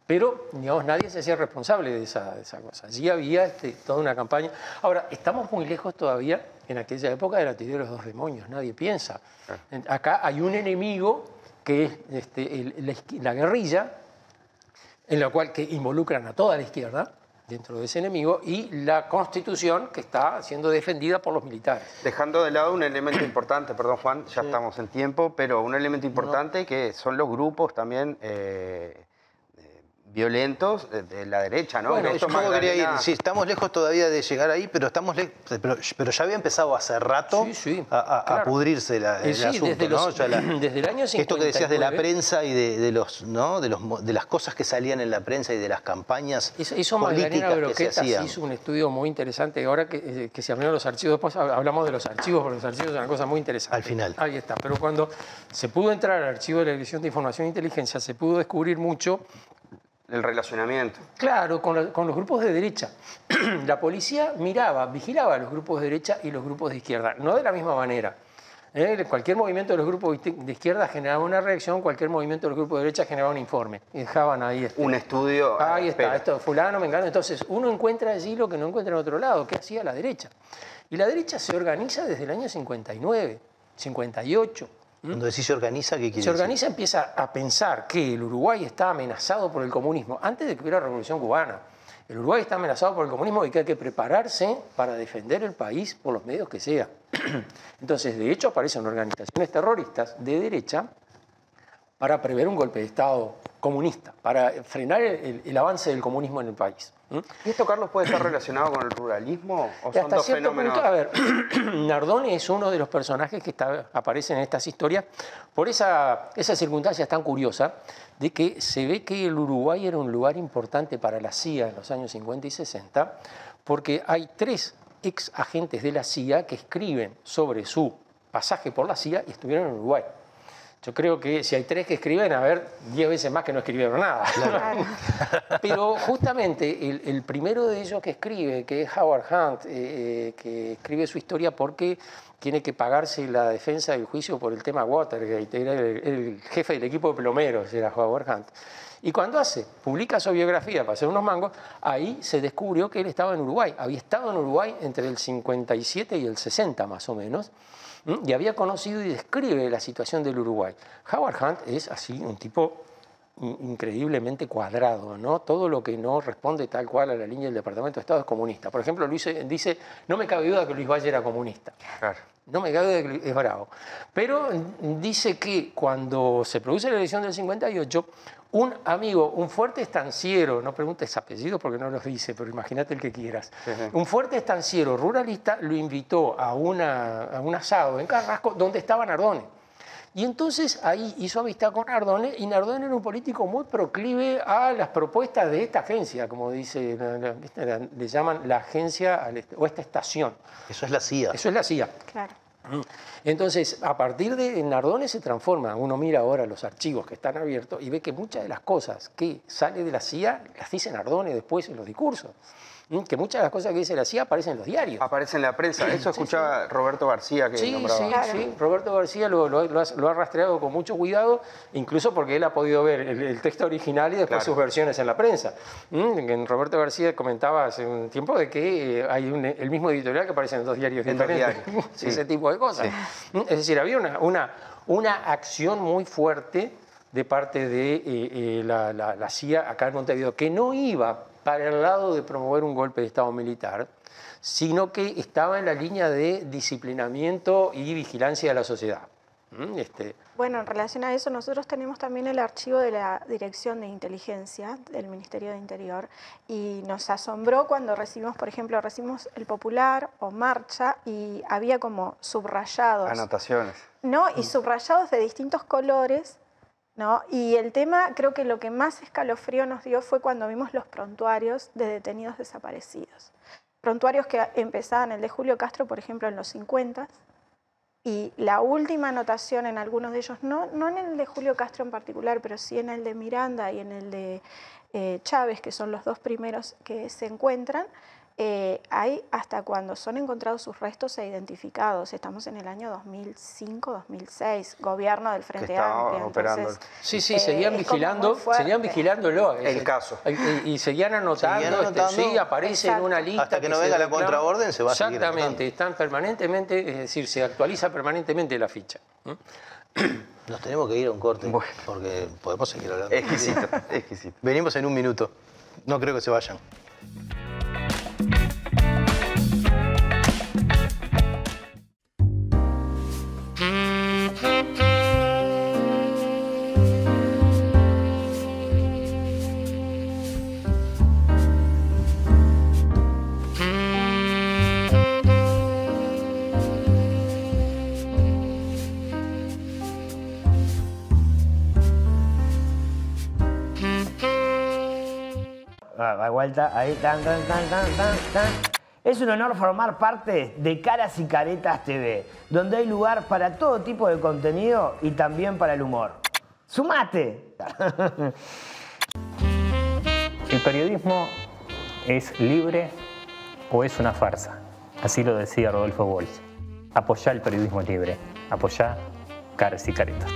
pero, digamos, nadie se hacía responsable de esa, de esa cosa. Allí había este, toda una campaña. Ahora, estamos muy lejos todavía en aquella época de la teoría de los dos demonios, nadie piensa. En- Acá hay un enemigo que es este, el- la la guerrilla, en la cual que involucran a toda la izquierda dentro de ese enemigo y la constitución que está siendo defendida por los militares. Dejando de lado un elemento (clears throat) importante, perdón Juan, ya estamos en tiempo, pero un elemento importante que son los grupos también eh, eh, violentos de, la derecha, ¿no? Bueno, yo quería ir. Sí, estamos lejos todavía de llegar ahí, pero estamos le- pero, pero ya había empezado hace rato Sí, sí, a, a- pudrirse la- el sí, asunto, desde ¿no? los- la- (clears throat) desde el año Esto que decías de la 59. prensa y de, de los, ¿no? de, los, de las cosas que salían en la prensa y de las campañas Eso, eso políticas Magdalena que se hacían. hizo un estudio muy interesante. Ahora que, eh, que se abrieron los archivos, después hab- hablamos de los archivos, porque los archivos son una cosa muy interesante. Al final. Ahí está. Pero cuando se pudo entrar al archivo de la Dirección de Información e Inteligencia, se pudo descubrir mucho El relacionamiento. Claro, con, la- con los grupos de derecha. (clears throat) la policía miraba, vigilaba a los grupos de derecha y los grupos de izquierda, no de la misma manera. ¿eh? Cualquier movimiento de los grupos de izquierda generaba una reacción, cualquier movimiento de los grupos de derecha generaba un informe. Y dejaban ahí. este, Un estudio. Ahí está, esto, fulano, mengano. Entonces, uno encuentra allí lo que no encuentra en otro lado. ¿Qué hacía la derecha? Y la derecha se organiza desde el año 59, 58. Cuando decís se organiza, ¿qué quiere Se decir? organiza, empieza a pensar que el Uruguay está amenazado por el comunismo antes de que hubiera revolución cubana. El Uruguay está amenazado por el comunismo y que hay que prepararse para defender el país por los medios que sea. (clears throat) Entonces, de hecho, aparecen organizaciones terroristas de derecha para prever un golpe de Estado comunista, para frenar el, el avance del comunismo en el país. ¿Mm? ¿Y esto, Carlos, puede estar relacionado con el ruralismo? ¿O son dos fenómenos? punto, a ver, (clears throat) Nardone es uno de los personajes que está- aparecen en estas historias por esa, esa circunstancia tan curiosa de que se ve que el Uruguay era un lugar importante para la CIA en los años 50 y 60, porque hay tres ex agentes de la CIA que escriben sobre su pasaje por la CIA y estuvieron en Uruguay. Yo creo que si hay tres que escriben, a ver, diez veces más que no escribieron nada. (laughs) Pero justamente el, primero de ellos que escribe, que es Howard Hunt, eh, eh, que escribe su historia porque tiene que pagarse la defensa del juicio por el tema Watergate, era el, jefe del equipo de plomeros, era Howard Hunt. Y cuando hace, publica su biografía para hacer unos mangos, ahí se descubrió que él estaba en Uruguay. Había estado en Uruguay entre el 57 y el 60 más o menos y había conocido y describe la situación del Uruguay. Howard Hunt es así un tipo increíblemente cuadrado, ¿no? Todo lo que no responde tal cual a la línea del Departamento de Estado es comunista. Por ejemplo, Luis dice, no me cabe duda que Luis Valle era comunista. No me cabe duda que es bravo. Pero dice que cuando se produce la elección del 58, un amigo, un fuerte estanciero, no preguntes apellidos porque no los dice, pero imagínate el que quieras, un fuerte estanciero ruralista lo invitó a, una, a un asado en Carrasco donde estaba Nardone. Y entonces ahí hizo amistad con Nardone y Nardone era un político muy proclive a las propuestas de esta agencia, como dice, le llaman la agencia o esta estación. Eso es la CIA. Eso es la CIA. Claro. Entonces, a partir de Nardone se transforma, uno mira ahora los archivos que están abiertos y ve que muchas de las cosas que sale de la CIA las dice Nardone después en los discursos que muchas de las cosas que dice la CIA aparecen en los diarios. Aparecen en la prensa. Eso escuchaba Roberto García que sí, nombraba. Sí, sí, Roberto García lo, ha, rastreado con mucho cuidado, incluso porque él ha podido ver el, texto original y después sus versiones en la prensa. Roberto García comentaba hace un tiempo de que eh, hay el mismo editorial que aparece en dos diarios diferentes. (laughs) Ese tipo de cosas. Es decir, había una, una, una acción muy fuerte de parte de eh, eh, la, la CIA acá en Montevideo, que no iba para el lado de promover un golpe de Estado militar, sino que estaba en la línea de disciplinamiento y vigilancia de la sociedad. ¿Mm? Este... Bueno, en relación a eso, nosotros tenemos también el archivo de la Dirección de Inteligencia del Ministerio de Interior y nos asombró cuando recibimos, por ejemplo, recibimos el Popular o Marcha y había como subrayados. Anotaciones. No, y subrayados de distintos colores ¿no? Y el tema, creo que lo que más escalofrío nos dio fue cuando vimos los prontuarios de detenidos desaparecidos. Prontuarios que empezaban el de Julio Castro, por ejemplo, en los 50 y la última anotación en algunos de ellos, no, no en el de Julio Castro en particular, pero sí en el de Miranda y en el de eh, Chávez, que son los dos primeros que se encuentran, eh, hay hasta cuando son encontrados sus restos e identificados. Estamos en el año 2005-2006, gobierno del Frente Amplio. sí, sí, seguían eh, vigilando, seguían vigilándolo. El caso. Y, seguían anotando, este, sí, aparece en una lista. Hasta que, no venga la contraorden se va a seguir Exactamente, están permanentemente, es decir, se actualiza permanentemente la ficha. (clears throat) Nos tenemos que ir a un corte, porque podemos seguir hablando. Exquisito, (laughs) exquisito. Venimos en un minuto. No creo que se vayan. Ahí, tan, tan, tan, tan, tan, Es un honor formar parte de Caras y Caretas TV, donde hay lugar para todo tipo de contenido y también para el humor. ¡Sumate! (laughs) El periodismo es libre o es una farsa. Así lo decía Rodolfo Walsh. Apoyá el periodismo libre. Apoyá Caras y Caretas.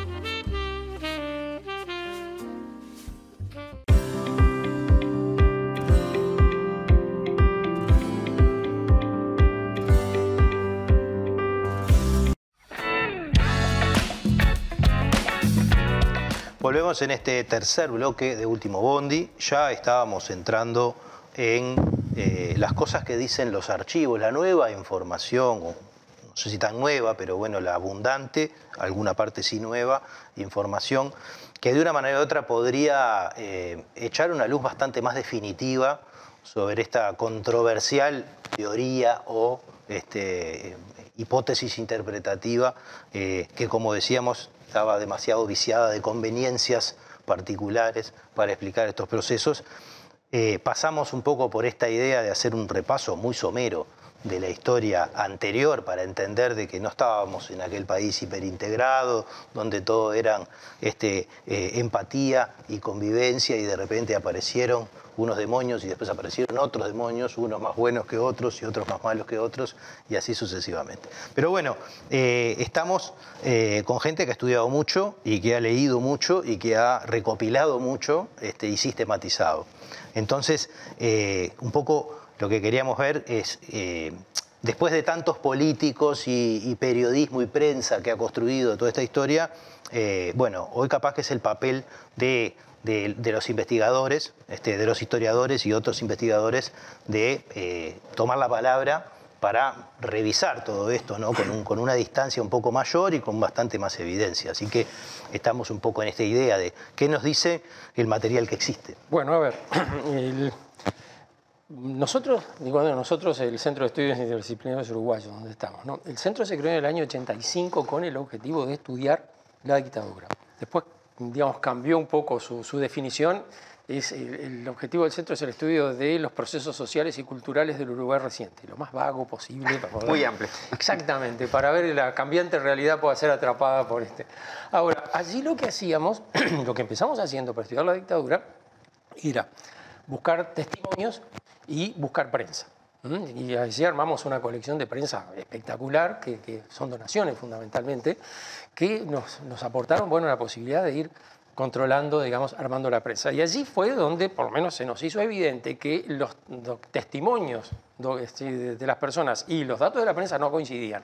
En este tercer bloque de Último Bondi. Ya estábamos entrando en eh, las cosas que dicen los archivos, la nueva información, no sé si tan nueva, pero bueno, la abundante, alguna parte sí nueva, información que de una manera u otra podría eh, echar una luz bastante más definitiva sobre esta controversial teoría o este, hipótesis interpretativa eh, que, como decíamos, estaba demasiado viciada de conveniencias particulares para explicar estos procesos. Eh, pasamos un poco por esta idea de hacer un repaso muy somero de la historia anterior para entender de que no estábamos en aquel país hiperintegrado, donde todo eran este, eh, empatía y convivencia y de repente aparecieron unos demonios y después aparecieron otros demonios, unos más buenos que otros y otros más malos que otros y así sucesivamente. Pero bueno, eh, estamos eh, con gente que ha estudiado mucho y que ha leído mucho y que ha recopilado mucho este, y sistematizado. Entonces, un poco lo que queríamos ver es, eh, después de tantos políticos y, periodismo y prensa que ha construido toda esta historia, eh, bueno, hoy capaz que es el papel de, los investigadores, este, de los historiadores y otros investigadores, de eh, tomar la palabra para revisar todo esto, ¿no? con, con, una distancia un poco mayor y con bastante más evidencia. Así que estamos un poco en esta idea de qué nos dice el material que existe. Bueno, a ver, (clears throat) nosotros, digo, nosotros, el Centro de Estudios Interdisciplinarios Uruguayos, donde estamos, ¿no? el centro se creó en el año 85 con el objetivo de estudiar la dictadura. Después, digamos, cambió un poco su, definición. Es el, objetivo del centro es el estudio de los procesos sociales y culturales del Uruguay reciente, lo más vago posible. (laughs) Muy amplio. Exactamente, para ver la cambiante realidad pueda ser atrapada por este. Ahora, allí lo que hacíamos, (clears throat) lo que empezamos haciendo para estudiar la dictadura, era buscar testimonios y buscar prensa. Y así armamos una colección de prensa espectacular, que, son donaciones fundamentalmente, que nos, aportaron bueno, la posibilidad de ir controlando, digamos, armando la prensa. Y allí fue donde por lo menos se nos hizo evidente que los, testimonios este, de, las personas y los datos de la prensa no coincidían.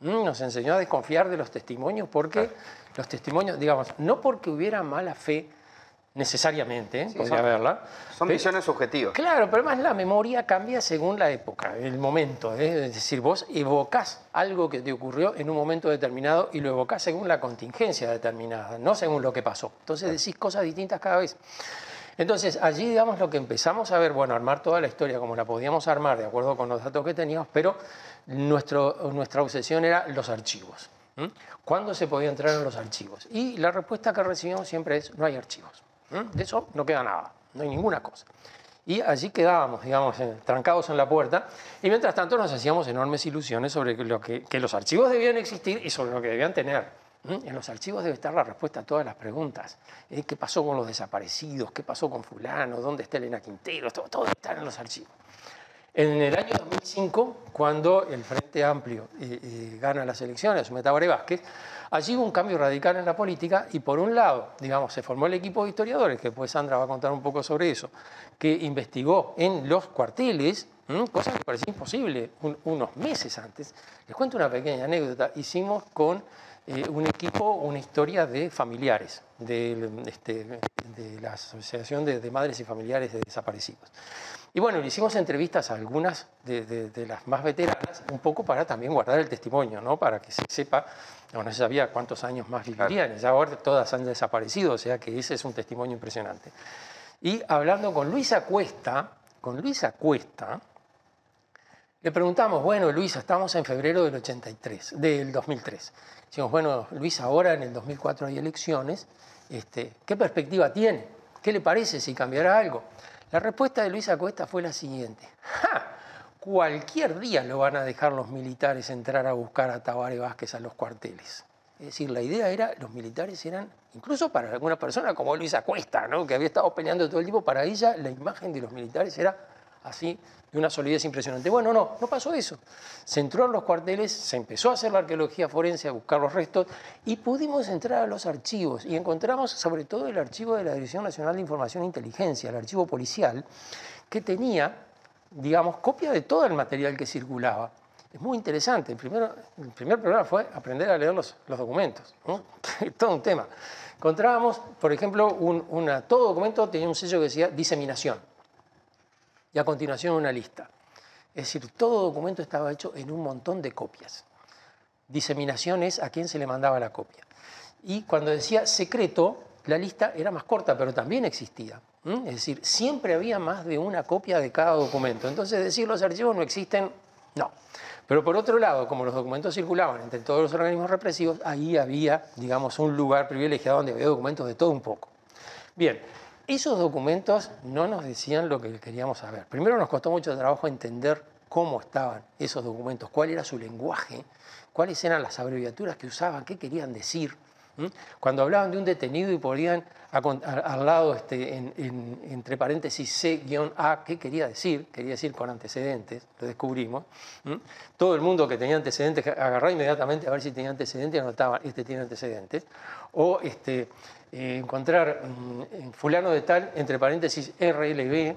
Nos enseñó a desconfiar de los testimonios porque los testimonios, digamos, no porque hubiera mala fe necesariamente, podría haberla. Son visiones subjetivas. Claro, pero además la memoria cambia según la época, el momento. ¿eh? Es decir, vos evocás algo que te ocurrió en un momento determinado y lo evocás según la contingencia determinada, no según lo que pasó. Entonces decís cosas distintas cada vez. Entonces, allí, digamos, lo que empezamos a ver, bueno, armar toda la historia como la podíamos armar de acuerdo con los datos que teníamos, pero nuestro, nuestra obsesión era los archivos. ¿Cuándo se podía entrar en los archivos? Y la respuesta que recibimos siempre es, no hay archivos. De eso no queda nada, no hay ninguna cosa. Y allí quedábamos, digamos, eh, trancados en la puerta, y mientras tanto nos hacíamos enormes ilusiones sobre lo que, los archivos debían existir y sobre lo que debían tener. En los archivos debe estar la respuesta a todas las preguntas. ¿Eh? ¿Qué pasó con los desaparecidos? ¿Qué pasó con fulano? ¿Dónde está Elena Quintero? Todo, todo está en los archivos. En el año 2005, cuando el Frente Amplio eh, gana las elecciones, Metabre Vázquez, Allí hubo un cambio radical en la política y por un lado, digamos, se formó el equipo de historiadores, que después Sandra va a contar un poco sobre eso, que investigó en los cuarteles, cosa que parecía imposible unos meses antes. Les cuento una pequeña anécdota. Hicimos con eh, un equipo una historia de familiares, de, este, la Asociación de Madres y Familiares de Desaparecidos. Y bueno, le hicimos entrevistas a algunas de, las más veteranas, un poco para también guardar el testimonio, ¿no? Para que se sepa, no, se sabía cuántos años más vivirían, ya ahora todas han desaparecido, o sea que ese es un testimonio impresionante. Y hablando con Luisa Cuesta, con Luisa Cuesta, le preguntamos, bueno, Luisa, estamos en febrero del 83, del 2003. Decimos, bueno, Luisa, ahora en el 2004 hay elecciones, este, ¿qué perspectiva tiene? ¿Qué le parece si cambiará algo? La respuesta de Luisa Cuesta fue la siguiente. Cualquier día lo van a dejar los militares entrar a buscar a Tabaré Vázquez a los cuarteles. Es decir, la idea era, los militares eran, incluso para alguna persona como Luisa Cuesta, ¿no? que había estado peleando todo el tiempo, para ella la imagen de los militares era así, de una solidez impresionante. Bueno, no, no pasó eso. Se entró en los cuarteles, se empezó a hacer la arqueología forense, a buscar los restos, y pudimos entrar a los archivos. Y encontramos sobre todo el archivo de la Dirección Nacional de Información e Inteligencia, el archivo policial, que tenía, digamos, copia de todo el material que circulaba. Es muy interesante. El, el primer programa fue aprender a leer los, documentos. (laughs) todo un tema. Encontrábamos, por ejemplo, una, todo documento tenía un sello que decía diseminación y a continuación una lista. Es decir, todo documento estaba hecho en un montón de copias. Diseminación es a quién se le mandaba la copia. Y cuando decía secreto, la lista era más corta, pero también existía. Es decir, siempre había más de una copia de cada documento. Entonces, decir los archivos no existen, no. Pero por otro lado, como los documentos circulaban entre todos los organismos represivos, ahí había, digamos, un lugar privilegiado donde había documentos de todo un poco. Bien, esos documentos no nos decían lo que queríamos saber. Primero nos costó mucho trabajo entender cómo estaban esos documentos, cuál era su lenguaje, cuáles eran las abreviaturas que usaban, qué querían decir. Cuando hablaban de un detenido y ponían al lado, este, entre paréntesis, C-A, ¿qué quería decir? Quería decir con antecedentes, lo descubrimos. Todo el mundo que tenía antecedentes agarraba inmediatamente a ver si tenía antecedentes y anotaba, este tiene antecedentes. O este, eh, encontrar mm, fulano de tal, entre paréntesis, RLB, ¿qué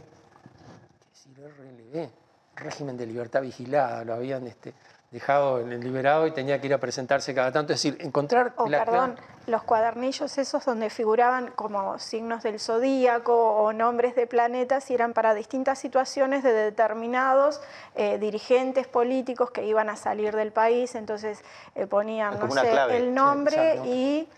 decir RLB? Régimen de libertad vigilada, lo habían... Este, dejado en el liberado y tenía que ir a presentarse cada tanto. Es decir, encontrar... Oh, perdón, los cuadernillos esos donde figuraban como signos del zodíaco o nombres de planetas y eran para distintas situaciones de determinados eh, dirigentes políticos que iban a salir del país, entonces eh, ponían, no sé, el nombre y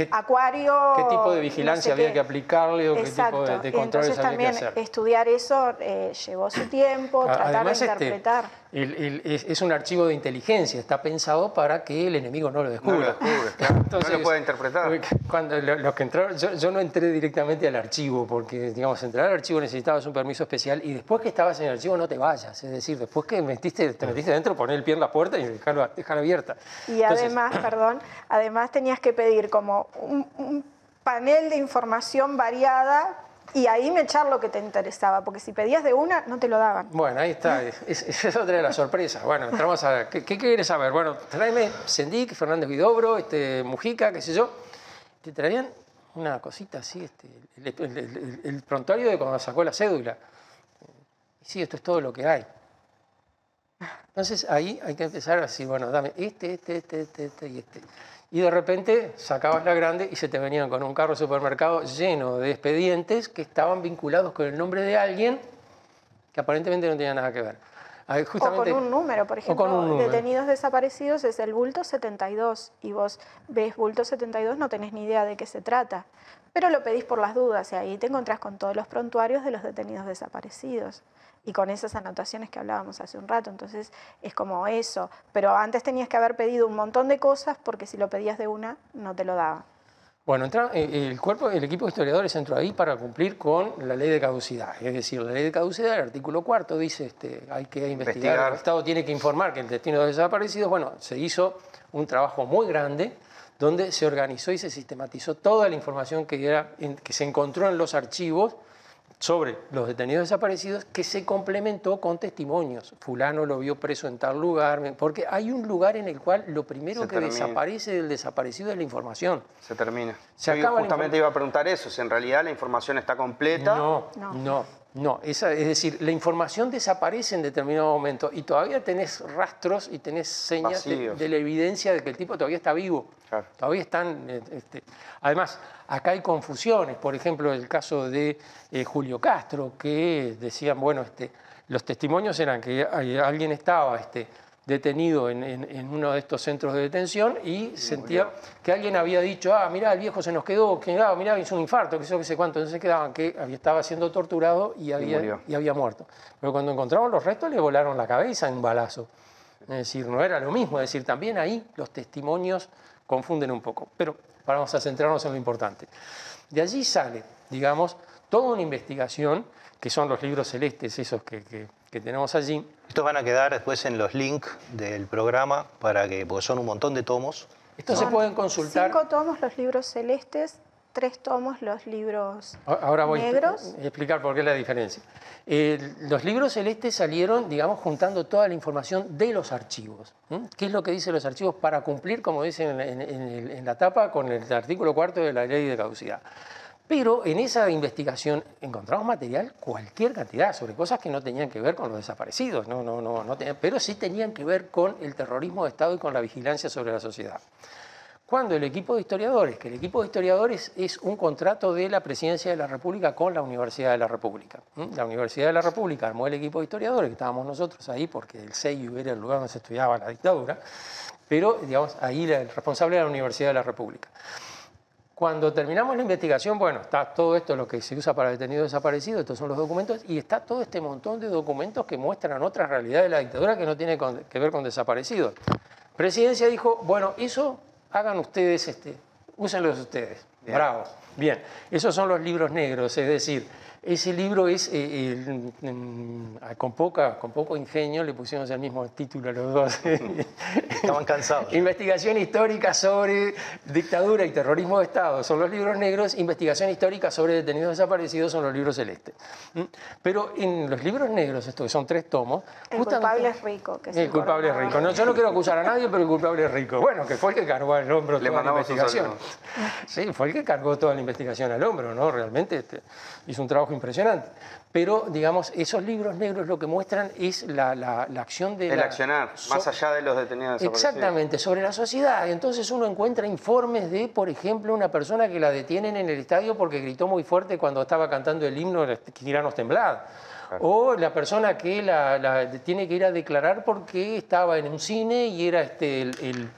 ¿Qué, Acuario. ¿Qué tipo de vigilancia había que aplicarle o qué tipo de, de controles había que hacer? Estudiar eso eh, llevó su tiempo, tratar de este, interpretar es, un archivo de inteligencia, está pensado para que el enemigo no lo descubra. No lo descubre, claro. no lo (laughs) puede interpretar. Cuando los que entraron, yo, no entré directamente al archivo, porque, digamos, entrar al archivo necesitabas un permiso especial y después que estabas en el archivo no te vayas. Es decir, después que metiste, te metiste dentro, poner el pie en la puerta y dejarlo, abierta. Y además, perdón, además tenías que pedir como un panel de información variada y ahí me echar lo que te interesaba, porque si pedías de una, no te lo daban. Bueno, ahí está, (laughs) esa es otra de las sorpresas. Bueno, entramos a ¿qué, qué quieres saber? Bueno, tráeme Sendik, Fernández Vidobro, este, Mujica, qué sé yo. Te traían una cosita así, este, el, prontuario de cuando sacó la cédula. Sí, esto es todo lo que hay. Entonces ahí hay que empezar a decir, bueno, dame este, este, este, este, este y este y de repente sacabas la grande y se te venían con un carro de supermercado lleno de expedientes que estaban vinculados con el nombre de alguien que aparentemente no tenía nada que ver. Justamente, o con un número, por ejemplo, detenidos desaparecidos es el bulto 72 y vos ves bulto 72, no tenés ni idea de qué se trata, pero lo pedís por las dudas y ahí te encontrás con todos los prontuarios de los detenidos desaparecidos y con esas anotaciones que hablábamos hace un rato. Entonces es como eso, pero antes tenías que haber pedido un montón de cosas porque si lo pedías de una no te lo daba. Bueno, entra, eh, el, cuerpo, el equipo de historiadores entró ahí para cumplir con la ley de caducidad. Es decir, la ley de caducidad, el artículo cuarto dice este, hay que investigar, el Estado tiene que informar que el destino de desaparecidos. Bueno, se hizo un trabajo muy grande donde se organizó y se sistematizó toda la información que, era, que se encontró en los archivos sobre los detenidos desaparecidos que se complementó con testimonios. Fulano lo vio preso en tal lugar, porque hay un lugar en el cual lo primero que desaparece del desaparecido es la información. Se termina. Se acaba justamente iba a preguntar eso, si en realidad la información está completa. No, no, no. Es decir, la información desaparece en determinado momento y todavía tenés rastros y tenés señas de, la evidencia de que el tipo todavía está vivo. Todavía están... Eh, este, además, Acá hay confusiones, por ejemplo, el caso de eh, Julio Castro, que decían, bueno, este, los testimonios eran que alguien estaba este, detenido en, uno de estos centros de detención y sentía que alguien había dicho, ah, mirá, el viejo se nos quedó, que ah, mirá, hizo un infarto, que sé, que sé cuánto, entonces quedaban que estaba siendo torturado y había, y había muerto. Pero cuando encontraron los restos le volaron la cabeza en balazo. Es decir, no era lo mismo, es decir, también ahí los testimonios confunden un poco. Pero vamos a centrarnos en lo importante. De allí sale, digamos, toda una investigación, que son los libros celestes, esos que, tenemos allí. Estos van a quedar después en los links del programa, para que, porque son un montón de tomos. Estos se pueden consultar. Cinco tomos los libros celestes, tres tomos los libros Ahora voy a explicar por qué la diferencia. los libros celestes salieron, digamos, juntando toda la información de los archivos. ¿Qué es lo que dicen los archivos para cumplir, como dicen en, la tapa, con el artículo cuarto de la ley de caducidad? Pero en esa investigación encontramos material, cualquier cantidad, sobre cosas que no tenían que ver con los desaparecidos, no, no, no, pero sí tenían que ver con el terrorismo de Estado y con la vigilancia sobre la sociedad. Cuando el equipo de historiadores, que el equipo de historiadores es un contrato de la Presidencia de la República con la Universidad de la República. La Universidad de la República armó el equipo de historiadores, que estábamos nosotros ahí porque el CEIU era el lugar donde se estudiaba la dictadura, pero digamos, ahí el responsable era la Universidad de la República. Cuando terminamos la investigación, bueno, está todo esto lo que se usa para detenidos desaparecidos, estos son los documentos, y está todo este montón de documentos que muestran otra realidad de la dictadura que no tiene que ver con desaparecidos. Presidencia dijo, bueno, eso hagan ustedes, este, úsenlos ustedes. Bravo. Bien, esos son los libros negros, es decir, ese libro es, eh, con, poca, con poco ingenio, le pusimos el mismo título a los dos. (laughs) Estaban cansados. Investigación histórica sobre dictadura y terrorismo de Estado son los libros negros, investigación histórica sobre detenidos desaparecidos son los libros celestes. ¿Mm? Pero en los libros negros, estos que son tres tomos... El culpable es rico. Que el culpable es rico. No, yo no quiero acusar a nadie, pero el culpable es rico. Bueno, que fue el que cargó al hombro toda la investigación. Sí, fue el que cargó toda la investigación al hombro, ¿no? Realmente este, hizo un trabajo impresionante. Pero, digamos, esos libros negros lo que muestran es la, acción de... El accionar, más allá de los detenidos Exactamente, sobre la sociedad. Entonces uno encuentra informes de, por ejemplo, una persona que la detienen en el estadio porque gritó muy fuerte cuando estaba cantando el himno Tiranos Temblad. O la persona que la, tiene que ir a declarar porque estaba en un cine y era este, el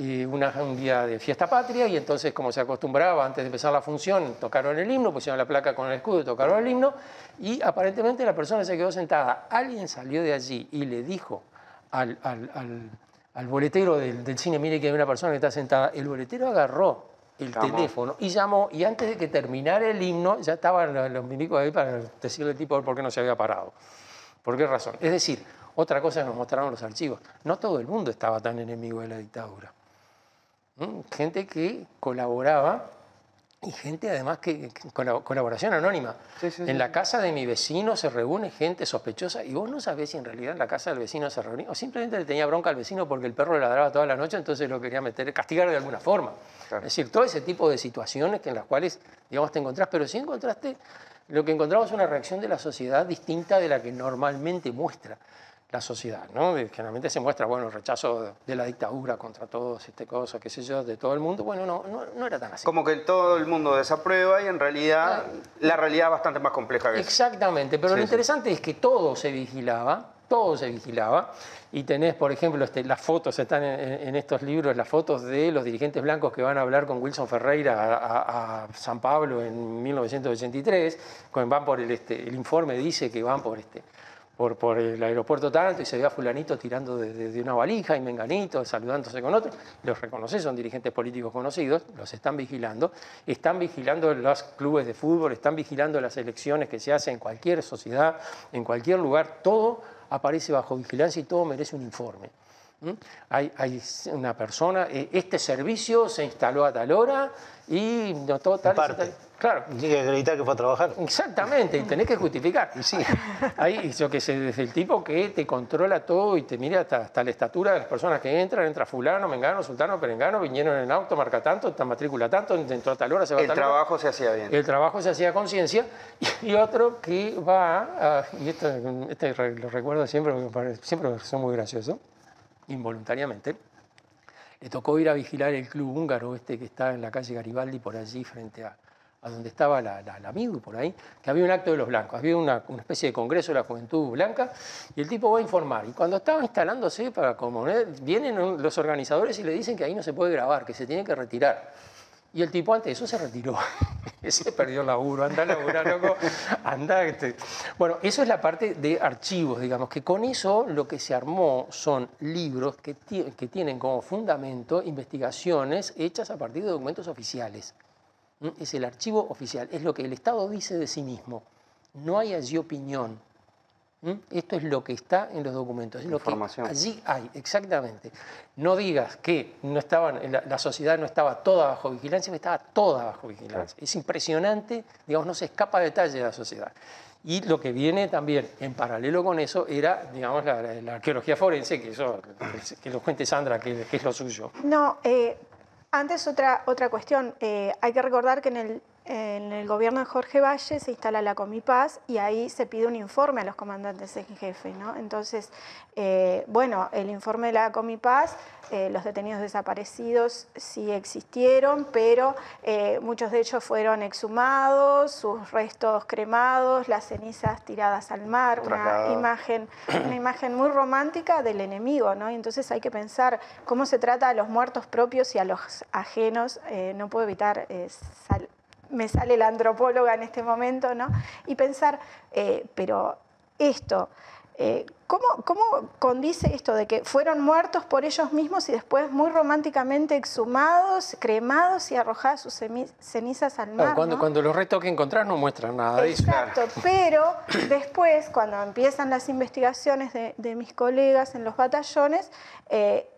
una, un día de fiesta patria y entonces como se acostumbraba antes de empezar la función tocaron el himno, pusieron la placa con el escudo y tocaron el himno y aparentemente la persona se quedó sentada. Alguien salió de allí y le dijo al, al, boletero del, cine, mire que hay una persona que está sentada, el boletero agarró el teléfono y llamó y antes de que terminara el himno ya estaban los, milicos ahí para decirle al tipo por qué no se había parado. ¿Por qué razón? Es decir, otra cosa que nos mostraron los archivos, no todo el mundo estaba tan enemigo de la dictadura gente que colaboraba y gente además que, colaboración anónima. en la casa de mi vecino se reúne gente sospechosa y vos no sabés si en realidad en la casa del vecino se reunía o simplemente le tenía bronca al vecino porque el perro le ladraba toda la noche, entonces lo quería meter, castigar de alguna forma. Es decir, todo ese tipo de situaciones en las cuales, digamos, te encontrás, pero si encontraste, lo que encontramos es una reacción de la sociedad distinta de la que normalmente muestra la sociedad, ¿no? Generalmente se muestra, bueno, el rechazo de la dictadura contra todos, este cosa, qué sé yo, de todo el mundo. Bueno, no, no, era tan así. Como que todo el mundo desaprueba y en realidad la realidad es bastante más compleja que eso. Exactamente, pero lo interesante es que todo se vigilaba, todo se vigilaba. Y tenés, por ejemplo, este, las fotos, están en, estos libros, las fotos de los dirigentes blancos que van a hablar con Wilson Ferreira a, San Pablo en 1983, cuando van por el, este, el informe dice que van por este por, por, el aeropuerto tanto y se ve a fulanito tirando de, una valija y menganito saludándose con otro. Los reconoce, son dirigentes políticos conocidos, los están vigilando. Están vigilando los clubes de fútbol, están vigilando las elecciones que se hacen en cualquier sociedad, en cualquier lugar. Todo aparece bajo vigilancia y todo merece un informe. Hay, hay, una persona, eh, este servicio se instaló a tal hora y notó tal... Parte. Claro. Tiene que acreditar que fue a trabajar. Exactamente, y tenés que justificar. Y sí, (laughs) ahí yo que sé, desde el tipo que te controla todo y te mira hasta, la estatura de las personas que entran, entra fulano, mengano, sultano, perengano, vinieron en auto, marca tanto, matrícula tanto, entró a tal hora, se va a tal. El trabajo se hacía bien. El trabajo se hacía a conciencia. Y, otro que va, a, y este lo recuerdo siempre, siempre pareció muy gracioso, involuntariamente, le tocó ir a vigilar el club húngaro este que está en la calle Garibaldi, por allí, frente a a donde estaba la, la, por ahí, que había un acto de los blancos, había una, especie de congreso de la juventud blanca, y el tipo va a informar. Y cuando estaba instalándose para como vienen los organizadores y le dicen que ahí no se puede grabar, que se tiene que retirar. Y el tipo antes de eso se retiró. (laughs) se perdió el laburo, anda a loco, anda. Este. Bueno, eso es la parte de archivos, digamos, que con eso lo que se armó son libros que, que tienen como fundamento investigaciones hechas a partir de documentos oficiales es el archivo oficial, es lo que el Estado dice de sí mismo. No hay allí opinión. Esto es lo que está en los documentos, es lo que allí hay, exactamente. No digas que no estaban, la, sociedad no estaba toda bajo vigilancia, estaba toda bajo vigilancia. Es impresionante, digamos, no se escapa detalle de la sociedad. Y lo que viene también en paralelo con eso era, digamos, la, arqueología forense, que eso, que lo cuente Sandra, que, es lo suyo. No, eh, antes otra, otra cuestión, eh, hay que recordar que en el en el gobierno de Jorge Valle se instala la Comipaz y ahí se pide un informe a los comandantes en jefe. ¿no? Entonces, eh, bueno, el informe de la Comipaz, eh, los detenidos desaparecidos sí existieron, pero eh, muchos de ellos fueron exhumados, sus restos cremados, las cenizas tiradas al mar, una imagen, una imagen muy romántica del enemigo. ¿no? Y entonces hay que pensar cómo se trata a los muertos propios y a los ajenos. no puedo evitar me sale la antropóloga en este momento, ¿no? Y pensar, eh, pero esto, eh, ¿cómo, ¿cómo, condice esto de que fueron muertos por ellos mismos y después muy románticamente exhumados, cremados y arrojadas sus cenizas al mar? cuando, cuando los restos que encontrar no muestran nada de eso. Exacto, pero (clears throat) después, cuando empiezan las investigaciones de, de mis colegas en los batallones, eh,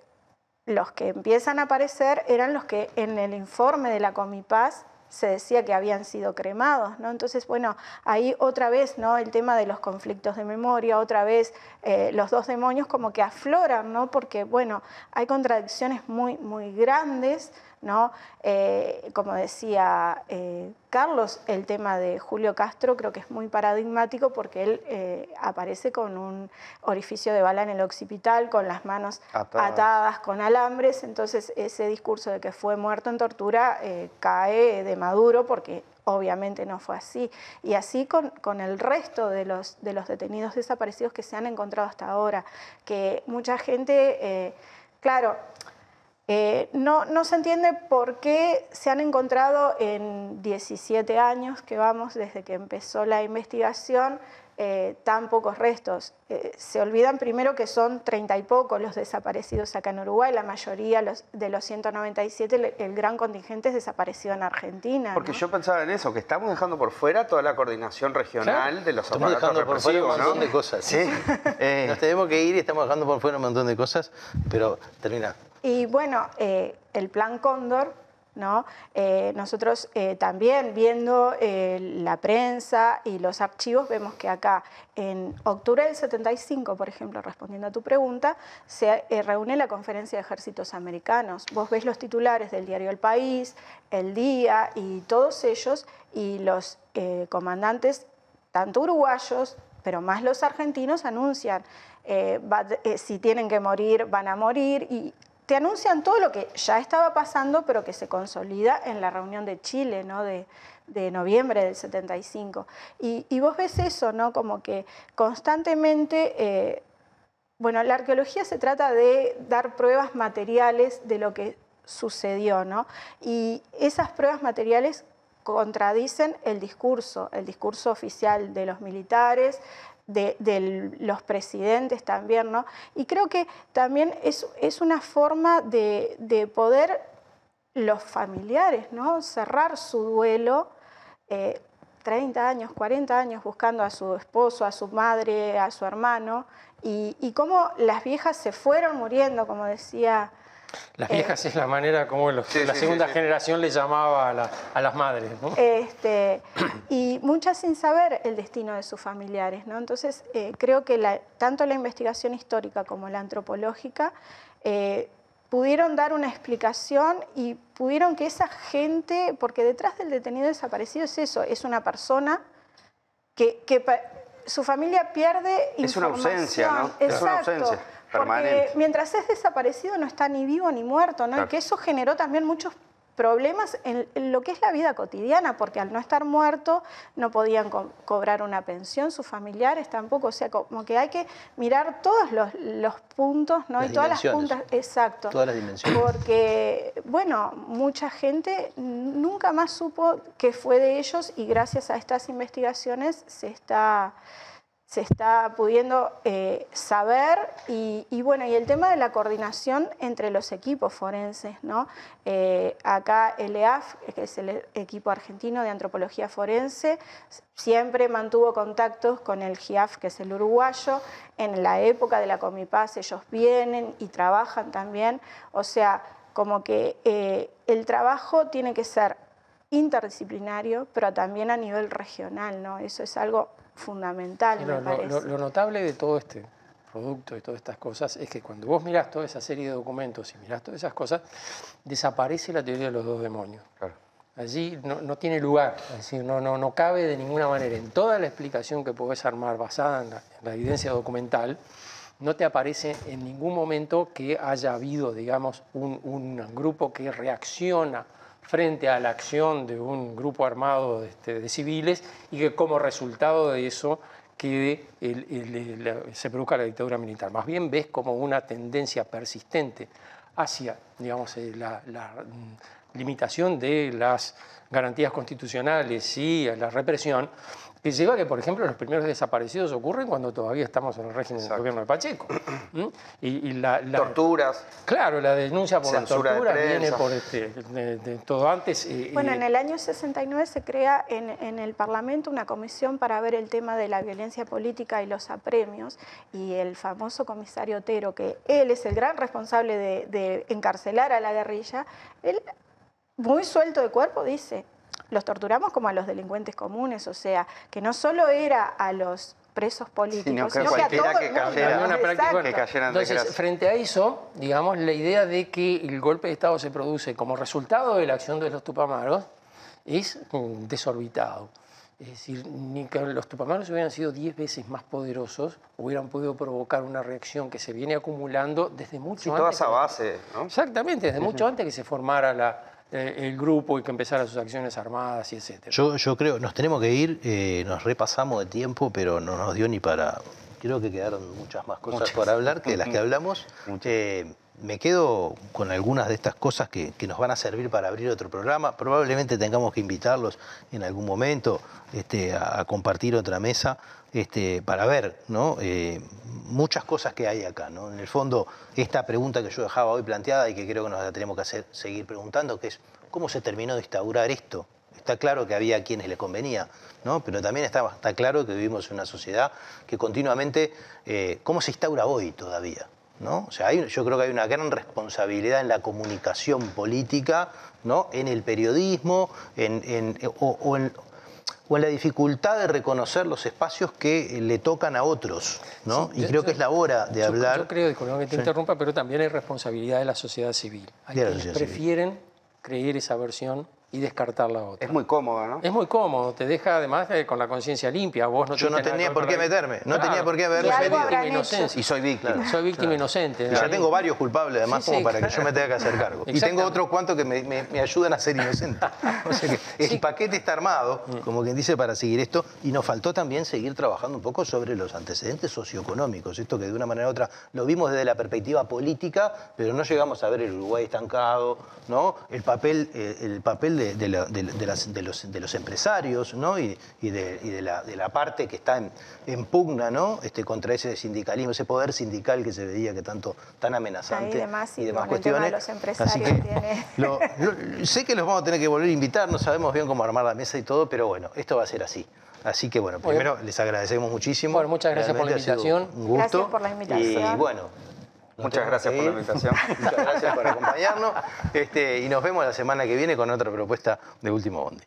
los que empiezan a aparecer eran los que en el informe de la Comipaz se decía que habían sido cremados, ¿no? Entonces, bueno, ahí otra vez, ¿no? El tema de los conflictos de memoria, otra vez eh, los dos demonios como que afloran, ¿no? Porque, bueno, hay contradicciones muy, muy grandes, ¿no? Eh, como decía eh, Carlos, el tema de Julio Castro creo que es muy paradigmático porque él eh, aparece con un orificio de bala en el occipital, con las manos atadas. con alambres, entonces ese discurso de que fue muerto en tortura cae de maduro porque obviamente no fue así. Y así con, con el resto de los, de los detenidos desaparecidos que se han encontrado hasta ahora, que mucha gente, claro, eh, no, no, se entiende por qué se han encontrado en 17 años que vamos desde que empezó la investigación eh, tan pocos restos. Eh, se olvidan primero que son 30 y pocos los desaparecidos acá en Uruguay, la mayoría los, de los 197, el, gran contingente es desaparecido en Argentina. Porque yo pensaba en eso, que estamos dejando por fuera toda la coordinación regional de los estamos dejando por fuera un montón de cosas. ¿sí? (laughs) Nos tenemos que ir y estamos dejando por fuera un montón de cosas, pero termina. Y bueno, eh, el plan Cóndor, ¿no? Eh, nosotros eh, también viendo la prensa y los archivos vemos que acá en octubre del 75, por ejemplo, respondiendo a tu pregunta, se reúne la conferencia de ejércitos americanos. Vos ves los titulares del diario El País, El Día y todos ellos y los comandantes, tanto uruguayos, pero más los argentinos, anuncian si tienen que morir, van a morir y te anuncian todo lo que ya estaba pasando, pero que se consolida en la reunión de Chile, ¿no? De, noviembre del 75. Y, vos ves eso, ¿no? Como que constantemente, eh, bueno, la arqueología se trata de dar pruebas materiales de lo que sucedió, ¿no? Y esas pruebas materiales contradicen el discurso, el discurso oficial de los militares, de, los presidentes también, ¿no? Y creo que también es, es una forma de, poder los familiares, ¿no? Cerrar su duelo. 30 eh, años, 40 años buscando a su esposo, a su madre, a su hermano, y, y cómo las viejas se fueron muriendo, como decía las viejas es la manera como la segunda generación le llamaba a, las madres. ¿no? Este, y muchas sin saber el destino de sus familiares. ¿no? Entonces, eh, creo que tanto la investigación histórica como la antropológica eh, pudieron dar una explicación y pudieron que esa gente, porque detrás del detenido desaparecido es eso, es una persona que, su familia pierde es Una ausencia, ¿no? Es una ausencia. Porque mientras es desaparecido no está ni vivo ni muerto, ¿no? Y que eso generó también muchos problemas en, lo que es la vida cotidiana, porque al no estar muerto no podían cobrar una pensión, sus familiares tampoco, o sea, como que hay que mirar todos los, puntos, ¿no? y todas las puntas, exacto. Todas las dimensiones. Porque, bueno, mucha gente nunca más supo que fue de ellos y gracias a estas investigaciones se está se está pudiendo eh, saber y, bueno, y el tema de la coordinación entre los equipos forenses, ¿no? Eh, acá el EAF, que es el equipo argentino de antropología forense, siempre mantuvo contactos con el GIAF, que es el uruguayo, en la época de la Comipaz ellos vienen y trabajan también, o sea, como que eh, el trabajo tiene que ser interdisciplinario, pero también a nivel regional, ¿no? Eso es algo fundamental, lo, me parece. Lo, notable de todo este producto y todas estas cosas es que cuando vos mirás toda esa serie de documentos y mirás todas esas cosas, desaparece la teoría de los dos demonios. Allí no, tiene lugar, es decir, no, no, no cabe de ninguna manera. En toda la explicación que podés armar basada en la, evidencia documental, no te aparece en ningún momento que haya habido, digamos, un, un grupo que reacciona frente a la acción de un grupo armado de, este, civiles y que como resultado de eso quede se produzca la dictadura militar. Más bien ves como una tendencia persistente hacia digamos, eh, la, mm, limitación de las garantías constitucionales y la represión que lleva a que, por ejemplo, los primeros desaparecidos ocurren cuando todavía estamos en el régimen del gobierno de Pacheco. ¿Mm? Y, y la, la- Torturas. Claro, la denuncia por las torturas viene por este, de- de todo antes. eh, Bueno, en el año 69 se crea en, en el Parlamento una comisión para ver el tema de la violencia política y los apremios, y el famoso comisario Otero, que él es el gran responsable de, de encarcelar a la guerrilla, él, muy suelto de cuerpo, dice, los torturamos como a los delincuentes comunes, o sea, que no solo era a los presos políticos, que sino que a todo que cayera- una práctica, Exacto. bueno, que cayera en Entonces, desgracia. frente a eso, digamos, la idea de que el golpe de Estado se produce como resultado de la acción de los tupamaros es mm, desorbitado. Es decir, ni que los tupamaros hubieran sido 10 veces más poderosos, hubieran podido provocar una reacción que se viene acumulando desde mucho Sí, antes. toda esa base, ¿no? Exactamente, desde mucho antes que se formara la- el grupo y que empezara sus acciones armadas y etcétera. Yo, yo creo, nos tenemos que ir, eh, nos repasamos de tiempo, pero no nos dio ni para... Creo que quedaron muchas más cosas por hablar que las que hablamos. Eh, me quedo con algunas de estas cosas que, que nos van a servir para abrir otro programa. Probablemente tengamos que invitarlos en algún momento este, a, a compartir otra mesa este, para ver ¿no? Eh, muchas cosas que hay acá. ¿no? En el fondo, esta pregunta que yo dejaba hoy planteada y que creo que nos la tenemos que hacer, seguir preguntando, que es ¿cómo se terminó de instaurar esto? Está claro que había quienes les convenía, ¿no? pero también está, está claro que vivimos en una sociedad que continuamente, eh, ¿cómo se instaura hoy todavía? ¿no? O sea, hay- yo creo que hay una gran responsabilidad en la comunicación política, ¿no? en el periodismo, o en, o en la dificultad de reconocer los espacios que eh, le tocan a otros. ¿no? Sí, y yo- creo que es la hora de yo, hablar. Yo creo, disculpa que te interrumpa, pero también hay responsabilidad de la sociedad civil. Hay De quienes sociedad civil. prefieren creer esa versión y descartar la otra. Es muy cómoda, ¿no? Es muy cómodo, te deja además eh, con la conciencia limpia. Vos no Yo no tenía por qué meterme, no tenía por qué haberme metido. Y soy víctima. Soy víctima inocente. Y ya tengo varios culpables además Sí, como sí, para que claro. yo me tenga que hacer cargo. Y tengo otros cuantos que me, me- me ayudan a ser inocente. (laughs) O sea que el paquete está armado, Mm. como quien dice, para seguir esto. Y nos faltó también seguir trabajando un poco sobre los antecedentes socioeconómicos. Esto que de una manera u otra lo vimos desde la perspectiva política, pero no llegamos a ver el Uruguay estancado, ¿no? El papel, eh, el papel de, de la- de- de las- de los, de los empresarios, ¿no? Y, y de, y de la, de la parte que está en, en pugna, ¿no? Este, contra ese sindicalismo, ese poder sindical que se veía que tanto tan amenazante demás, y demás cuestiones. de los empresarios Así que (laughs) tiene- lo- lo- sé que los vamos a tener que volver a invitar, no sabemos bien cómo armar la mesa y todo, pero bueno, esto va a ser así. Así que bueno, primero les agradecemos muchísimo. Bueno, muchas gracias por la Realmente ha sido invitación. Un gusto. Gracias por la invitación. Y bueno. Muchas gracias por la invitación. (laughs) Muchas gracias por acompañarnos. Este, y nos vemos la semana que viene con otra propuesta de Último Bondi.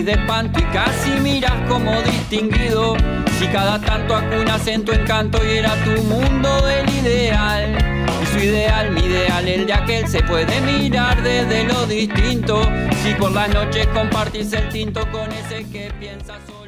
De espanto y casi miras como distinguido. Si cada tanto acunas en tu encanto y era tu mundo el ideal. Y su ideal, mi ideal, el de aquel se puede mirar desde lo distinto. Si por las noches compartís el tinto con ese que piensa solo.